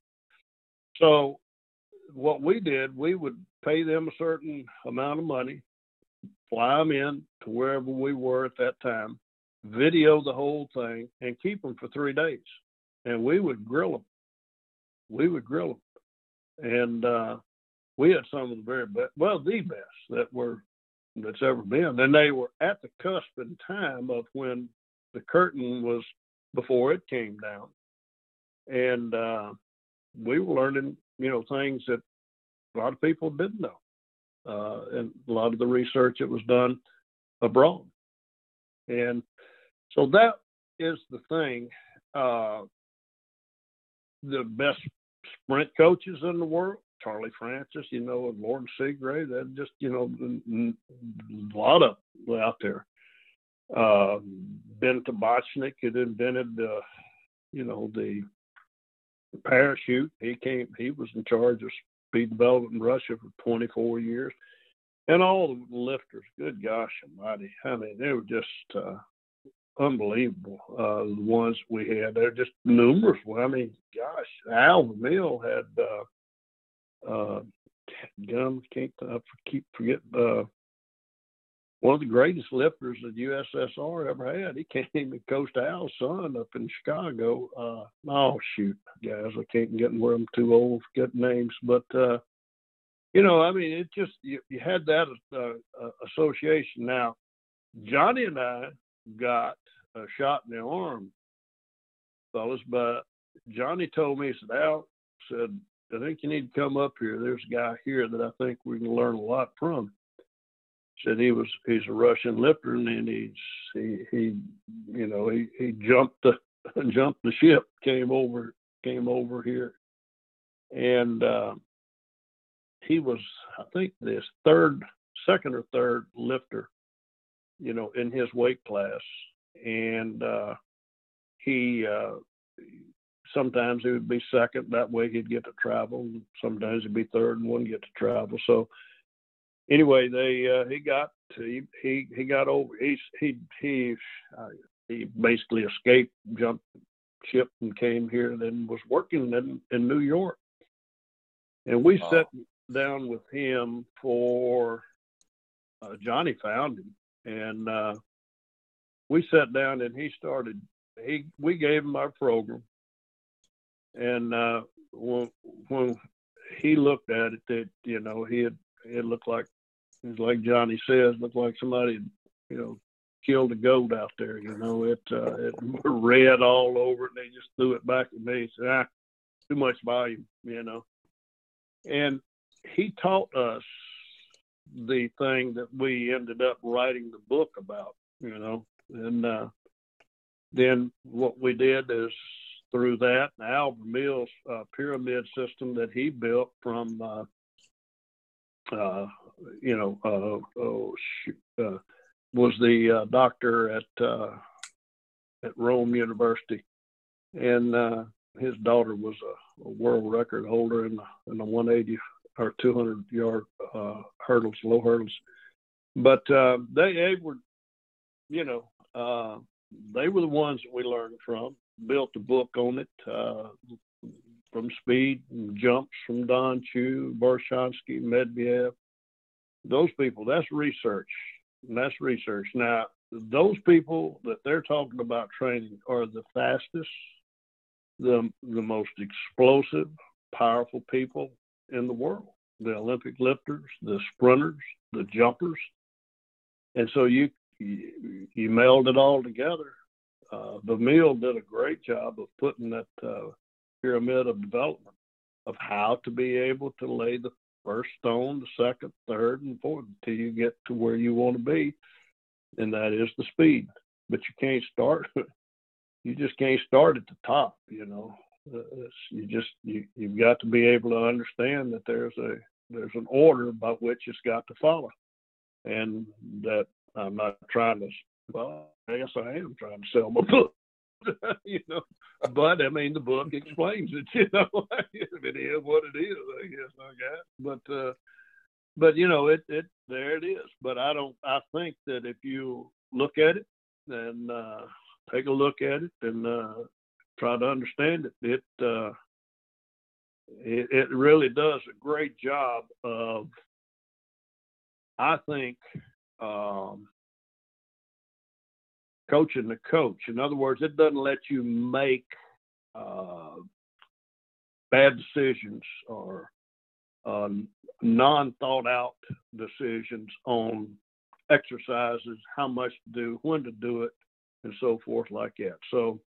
So what we did, we would pay them a certain amount of money, fly them in to wherever we were at that time, video the whole thing, and keep them for three days. And we would grill them. We would grill them, and uh, we had some of the very best, well, the best that were that's ever been. And they were at the cusp in time of when the curtain was before it came down. And uh, we were learning, you know, things that a lot of people didn't know. Uh, and a lot of the research that was done abroad. And so that is the thing. Uh, the best sprint coaches in the world, Charlie Francis, you know, and Loren Seagrave, that just, you know, a lot of out there uh, Ben Tabachnik had invented, uh, you know, the parachute. He came, he was in charge of speed development in Russia for 24 years. And all the lifters, good gosh almighty. I mean, they were just uh, unbelievable. Uh, the ones we had, they're just numerous. I mean, gosh, Al Mill had, uh, uh, gum, can't I keep forget, uh, one of the greatest lifters that USSR ever had. He came and coached Al's son up in Chicago. Uh, oh shoot, guys, I can't get where I'm too old to get names, but uh, you know, I mean, it just you, you had that uh, uh, association. Now, Johnny and I got a shot in the arm, fellas, but Johnny told me, he said, Al said, I think you need to come up here. There's a guy here that I think we can learn a lot from. Said he was he's a Russian lifter and he's he he you know he he jumped the jumped the ship came over came over here. And uh, he was I think this third second or third lifter you know in his weight class and uh, he uh, sometimes he would be second that way he'd get to travel sometimes he'd be third and wouldn't get to travel so anyway, they uh, he got he he he got over. He he he uh, he basically escaped, jumped ship, and came here. And then was working in in New York, and we wow. sat down with him for uh, Johnny found him, and uh, we sat down and he started. He we gave him our program, and uh, when when he looked at it, that you know he had it looked like it's like Johnny says, looked like somebody, had, you know, killed a goat out there. You know, it uh, it red all over it. And they just threw it back at me. Said, ah, too much volume. You know, and he taught us the thing that we ended up writing the book about. You know, and uh, then what we did is through that. Al Vermeil's uh, pyramid system that he built from, uh, uh, you know, uh, oh, uh, was the doctor at at Rome University, and his daughter was a, a world record holder in the, in the 180 or 200 yard uh, hurdles, low hurdles. But uh, they, they were, you know, uh, they were the ones that we learned from. Built a book on it uh, from speed and jumps from Don Chu, Verkhoshansky, Medvedev. Those people, that's research. That's research. Now, those people that they're talking about training are the fastest, the the most explosive, powerful people in the world. The Olympic lifters, the sprinters, the jumpers, and so you you, you meld it all together. Uh, Vermeil did a great job of putting that uh, pyramid of development of how to be able to lay the first stone, the second, third, and fourth until you get to where you want to be, and that is the speed. But you can't start. you just can't start at the top. You know, you just you you've got to be able to understand that there's a there's an order by which it's got to follow, and that I'm not trying to. Well, I guess I am trying to sell my book. you know, but I mean, the book explains it. You know, it is what it is. I guess I got, but uh, but you know, it it there it is. But I don't. I think that if you look at it and uh, take a look at it and uh, try to understand it, it uh, it, it really does a great job of, I think, um, coaching the coach. In other words, it doesn't let you make uh, bad decisions or uh, non thought out decisions on exercises, how much to do, when to do it, and so forth like that. So,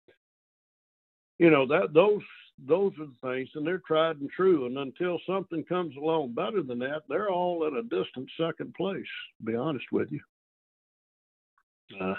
you know that those those are the things, and they're tried and true. And until something comes along better than that, they're all at a distant second place. To be honest with you. Uh,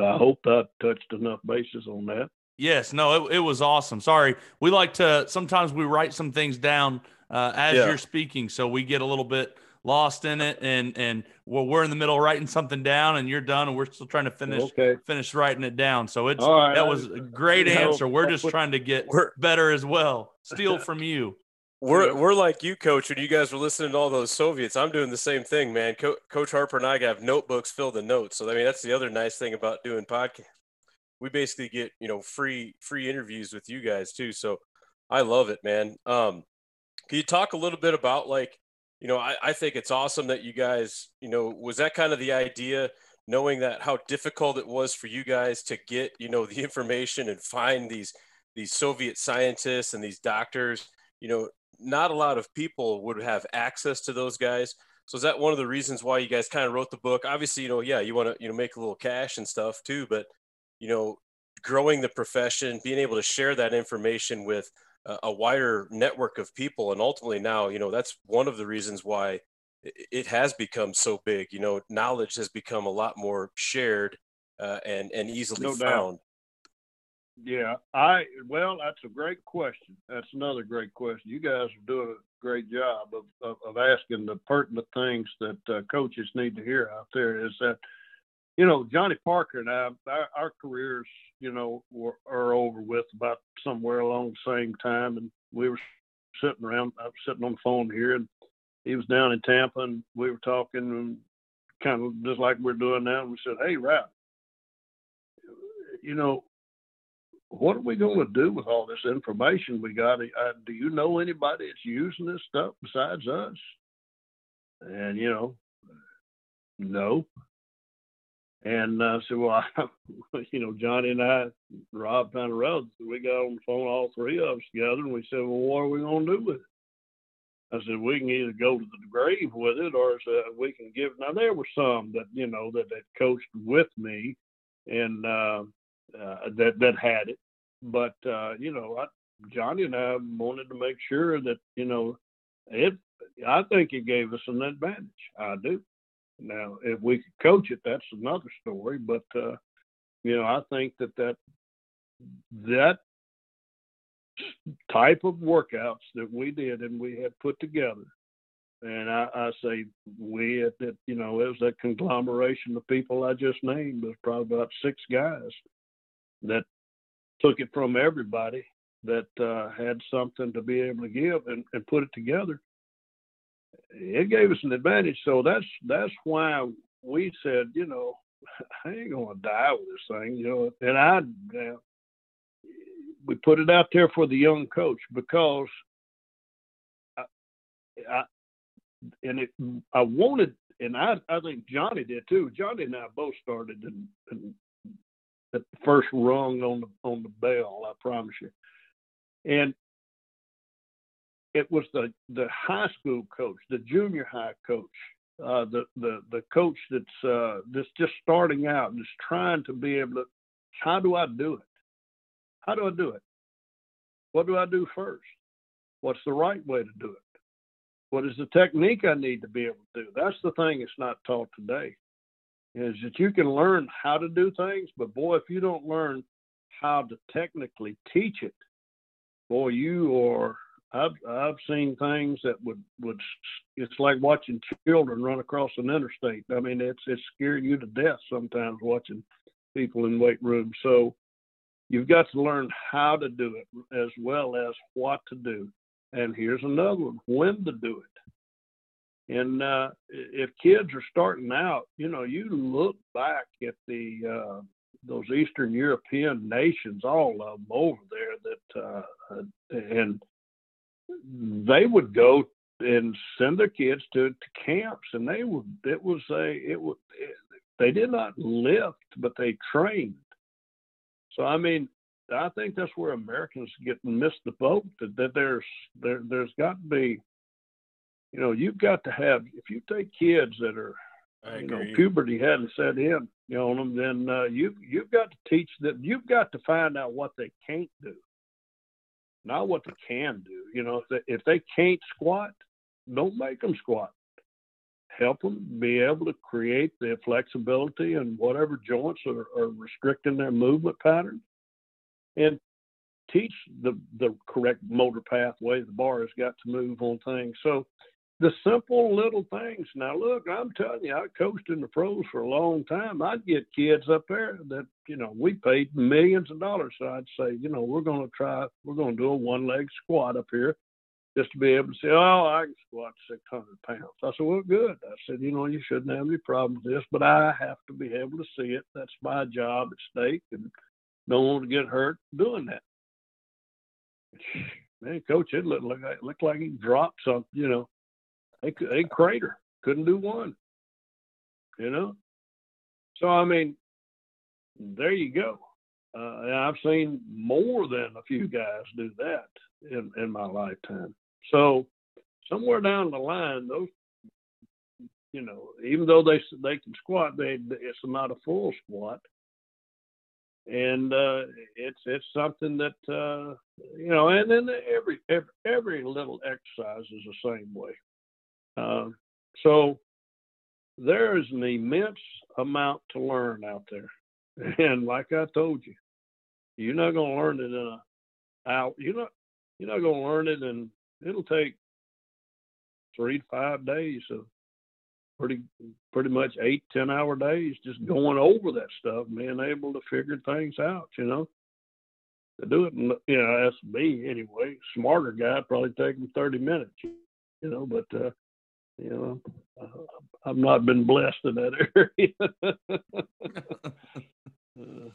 I hope that touched enough bases on that. Yes, no, it, it was awesome. Sorry, we like to sometimes we write some things down uh, as yeah. you're speaking, so we get a little bit lost in it, and and well, we're in the middle writing something down, and you're done, and we're still trying to finish okay. finish writing it down. So it's right. that was a great answer. Know, we're just put, trying to get better as well. Steal from you. We're we're like you, Coach. When you guys were listening to all those Soviets, I'm doing the same thing, man. Co- Coach Harper and I have notebooks filled with notes. So I mean, that's the other nice thing about doing podcast. We basically get you know free free interviews with you guys too. So I love it, man. Um, can you talk a little bit about like, you know, I, I think it's awesome that you guys, you know, was that kind of the idea, knowing that how difficult it was for you guys to get, you know, the information and find these these Soviet scientists and these doctors, you know, not a lot of people would have access to those guys. So is that one of the reasons why you guys kind of wrote the book? Obviously, you know, yeah, you want to you know make a little cash and stuff too, but you know, growing the profession, being able to share that information with a, wider network of people, and ultimately now, you know, that's one of the reasons why it has become so big. You know, knowledge has become a lot more shared uh, and and easily no found. Doubt. Yeah, I well, that's a great question. That's another great question. You guys are doing a great job of of, of asking the pertinent things that uh, coaches need to hear out there. Is that you know Johnny Parker and I, our, our careers, you know, were, are over with about somewhere along the same time, and we were sitting around. I was sitting on the phone here, and he was down in Tampa, and we were talking, and kind of just like we're doing now. And we said, "Hey, Ralph, you know, what are we going to do with all this information we got? Uh, do you know anybody that's using this stuff besides us? And, you know, no. And uh, said, well, you know, Johnny and I, Rob of we got on the phone, all three of us together, and we said, well, what are we going to do with it? I said, we can either go to the grave with it or uh, we can give. Now, there were some that, you know, that, that coached with me and, uh, uh, that that had it. But uh, you know, I, Johnny and I wanted to make sure that you know it. I think it gave us an advantage. I do. Now, if we could coach it, that's another story. But uh, you know, I think that that that type of workouts that we did and we had put together. And I, I say we at that, you know, it was that conglomeration of people I just named. There's probably about six guys that took it from everybody that uh, had something to be able to give and, and put it together. It gave us an advantage. So that's that's why we said, you know, I ain't gonna die with this thing, you know. And I, uh, we put it out there for the young coach because I, I and it, I wanted, and I, I think Johnny did too. Johnny and I both started in at the first rung on the on the bell. I promise you, and it was the the high school coach, the junior high coach, uh, the the the coach that's uh, that's just starting out and is trying to be able to. How do I do it? How do I do it? What do I do first? What's the right way to do it? What is the technique I need to be able to do? That's the thing that's not taught today. Is that you can learn how to do things, but boy, if you don't learn how to technically teach it, boy, you are I've I've seen things that would would it's like watching children run across an interstate. I mean, it's it's scaring you to death sometimes watching people in weight rooms. So you've got to learn how to do it as well as what to do. And here's another one: when to do it. And uh, if kids are starting out, you know, you look back at the uh, those Eastern European nations, all of them over there that uh, and they would go and send their kids to, to camps and they would it was a it was they did not lift but they trained. So i mean i think that's where americans get missed the boat that, that there's there there's got to be you know you've got to have if you take kids that are I you know puberty hadn't set in you know on them then uh, you you've got to teach them you've got to find out what they can't do not what they can do. You know, if they, can't squat, don't make them squat. Help them be able to create the flexibility and whatever joints are, are restricting their movement pattern, and teach the the correct motor pathway the bar has got to move on things. So the simple little things. Now, look, I'm telling you, I coached in the pros for a long time. I'd get kids up there that, you know, we paid millions of dollars. So I'd say, you know, we're going to try, we're going to do a one leg squat up here just to be able to say, oh, I can squat 600 pounds. I said, well, good. I said, you know, you shouldn't have any problem with this, but I have to be able to see it. That's my job at stake and don't want to get hurt doing that. Man, coach, it looked like, it looked like he dropped something, you know they they crater, couldn't do one. You know, so I mean, there you go. Uh, I've seen more than a few guys do that in in my lifetime. So somewhere down the line, those you know, even though they they can squat, they it's not a full squat, and uh, it's it's something that uh, you know, and then every every every little exercise is the same way. Uh, so there is an immense amount to learn out there. And like I told you, you're not going to learn it in a out. You're not you're not going to learn it, and it'll take three to five days of pretty pretty much eight ten hour days just going over that stuff, being able to figure things out. You know, to do it, you know, that's me anyway. Smarter guy probably take him thirty minutes. You know, but uh, you know, I've not been blessed in that area.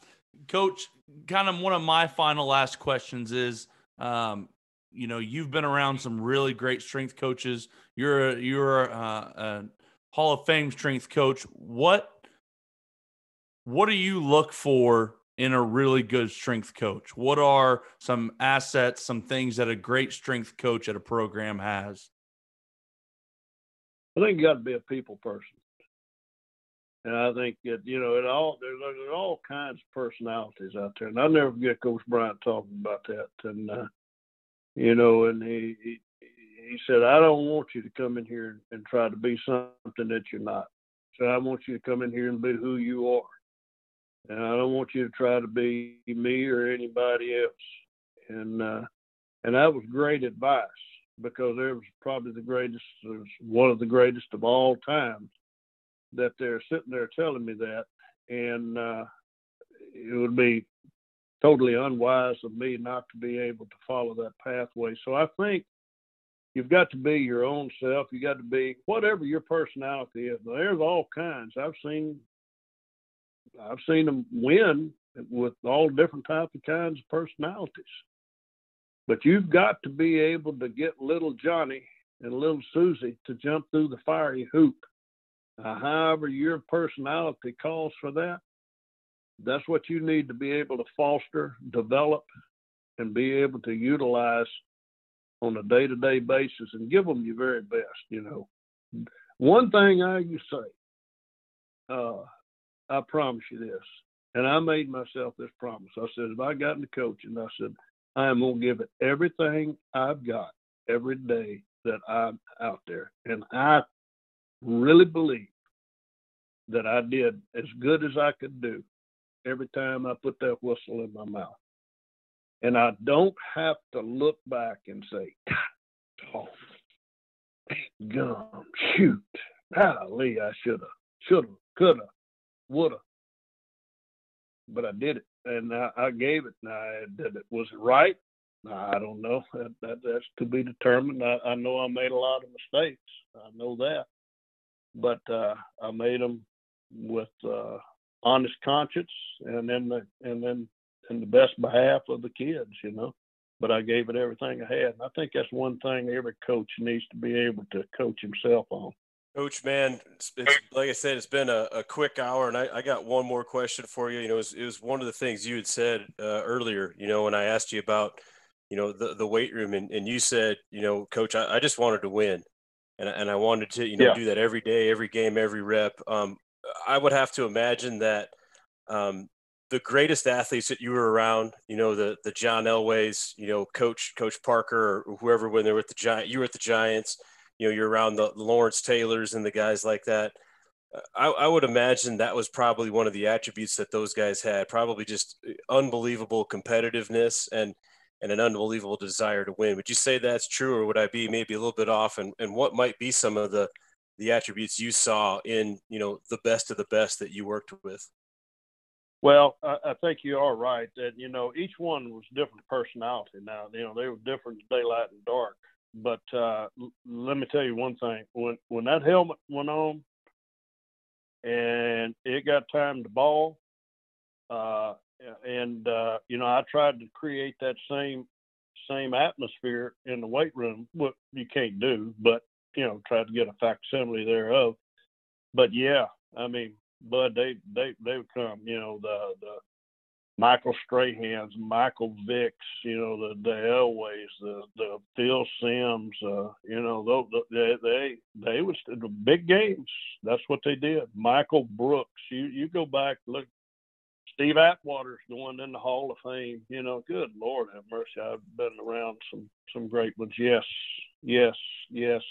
Coach, kind of one of my final last questions is, um, you know, you've been around some really great strength coaches. You're a, you're a, a Hall of Fame strength coach. What what do you look for in a really good strength coach? What are some assets, some things that a great strength coach at a program has? I think you got to be a people person. And I think that, you know, it all there's, there's all kinds of personalities out there. And I'll never forget Coach Bryant talking about that. And, uh, you know, and he, he, he said, I don't want you to come in here and try to be something that you're not. So I want you to come in here and be who you are. And I don't want you to try to be me or anybody else. And uh, and that was great advice because it was probably the greatest, one of the greatest of all time. That they're sitting there telling me that, and uh, it would be totally unwise of me not to be able to follow that pathway. So I think you've got to be your own self. You got to be whatever your personality is. There's all kinds. I've seen I've seen them win with all different types of kinds of personalities. But you've got to be able to get little Johnny and little Susie to jump through the fiery hoop. Uh, however, your personality calls for that, that's what you need to be able to foster, develop, and be able to utilize on a day to day basis and give them your very best. You know, one thing I to say, uh, I promise you this, and I made myself this promise. I said, if I got into coaching, I said, I am going to give it everything I've got every day that I'm out there. And I really believe that I did as good as I could do every time I put that whistle in my mouth. And I don't have to look back and say, God, oh, gum, shoot, golly, I should have, should have, could have, would have. But I did it, and I, I gave it. I did it was it right? I don't know. That, that, that's to be determined. I, I know I made a lot of mistakes. I know that, but uh, I made them with uh, honest conscience, and then the and then in the best behalf of the kids, you know. But I gave it everything I had. And I think that's one thing every coach needs to be able to coach himself on. Coach, man, it's, it's, like I said, it's been a, a quick hour, and I, I, got one more question for you. You know, it was, it was one of the things you had said uh, earlier. You know, when I asked you about, you know, the, the weight room, and, and you said, you know, Coach, I, I just wanted to win, and and I wanted to, you know, yeah. do that every day, every game, every rep. Um, I would have to imagine that um, the greatest athletes that you were around, you know, the the John Elways, you know, Coach Coach Parker or whoever when they were at the Giant, you were at the Giants, you know, you're around the Lawrence Taylors and the guys like that. Uh, I, I would imagine that was probably one of the attributes that those guys had, probably just uh, unbelievable competitiveness and and an unbelievable desire to win. Would you say that's true, or would I be maybe a little bit off? And and what might be some of the the attributes you saw in you know the best of the best that you worked with? Well, I, I think you are right that you know each one was different personality. Now you know they were different daylight and dark. But uh, l- let me tell you one thing: when when that helmet went on, and it got time to ball, uh, and uh, you know I tried to create that same same atmosphere in the weight room. What you can't do, but you know, try to get a facsimile thereof. But yeah, I mean, Bud, they they they would come. You know, the the Michael Strahans, Michael Vicks, you know, the the Elways, the the Phil Simms, uh, you know, they they they was the big games. That's what they did. Michael Brooks, you you go back look. Steve Atwater's going in the Hall of Fame. You know, good Lord have mercy. I've been around some some great ones. Yes, yes, yes.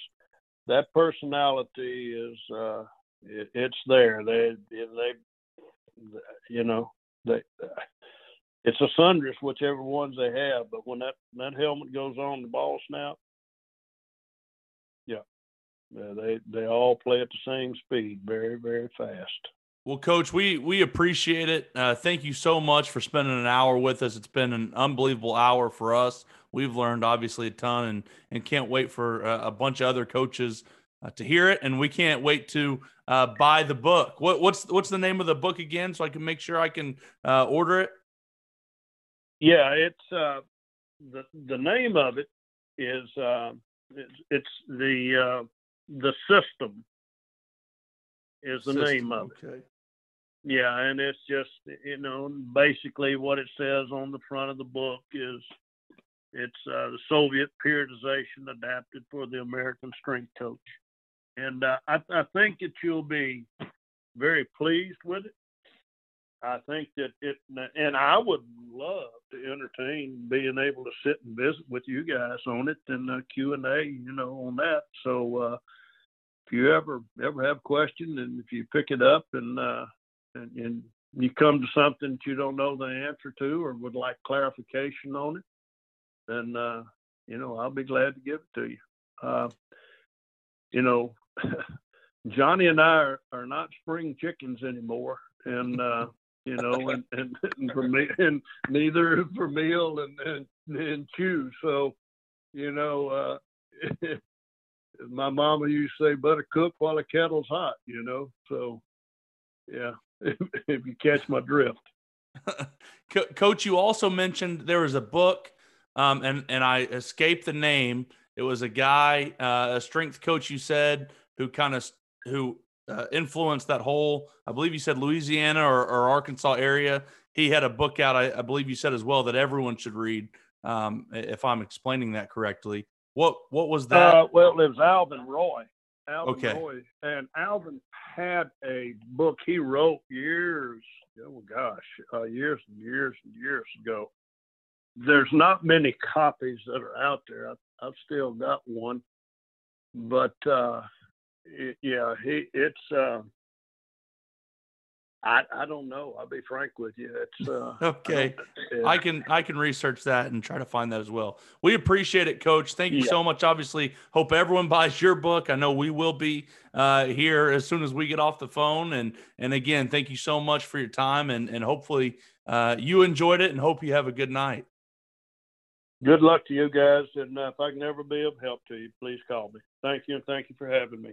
That personality is uh, it, it's there. They they you know they it's a sundress whichever ones they have. But when that that helmet goes on, the ball snap. Yeah, yeah they they all play at the same speed, very very fast. Well, Coach, we we appreciate it. Uh, thank you so much for spending an hour with us. It's been an unbelievable hour for us. We've learned obviously a ton, and and can't wait for uh, a bunch of other coaches uh, to hear it, and we can't wait to uh, buy the book. What, what's what's the name of the book again, so I can make sure I can uh, order it? Yeah, it's uh, the the name of it is uh, it's, it's the uh, the system is the system, name of it. Okay. Yeah, and it's just you know basically what it says on the front of the book is it's uh, the Soviet periodization adapted for the American strength coach and uh, I, I think that you'll be very pleased with it. I think that it, and I would love to entertain being able to sit and visit with you guys on it and uh, Q and A, you know, on that. So uh, if you ever ever have questions and if you pick it up and, uh, and and you come to something that you don't know the answer to or would like clarification on it, then uh, you know, I'll be glad to give it to you. Uh, you know, Johnny and I are, are not spring chickens anymore, and uh, you know, and, and, and for me, and neither for meal and and, and chew. So, you know, uh, my mama used to say, "Better cook while the kettle's hot." You know, so yeah, if, you catch my drift. Coach, you also mentioned there was a book, um, and and I escaped the name. It was a guy, uh, a strength coach. You said who kind of who uh, influenced that whole. I believe you said Louisiana or, or Arkansas area. He had a book out. I, I, believe you said as well that everyone should read. Um, if I'm explaining that correctly, what what was that? Uh, well, it was Alvin Roy. Alvin okay. Roy, and Alvin had a book he wrote years. Oh gosh, uh, years and years and years ago. There's not many copies that are out there. I, I've still got one, but uh, it, yeah, he it's. Uh, I I don't know. I'll be frank with you. It's uh, okay. I, I, can I can research that and try to find that as well. We appreciate it, Coach. Thank you yeah. so much. Obviously, hope everyone buys your book. I know we will be uh, here as soon as we get off the phone. And and again, thank you so much for your time. And and hopefully uh, you enjoyed it. And hope you have a good night good luck to you guys. And uh, if I can ever be of help to you, please call me. Thank you, and thank you for having me.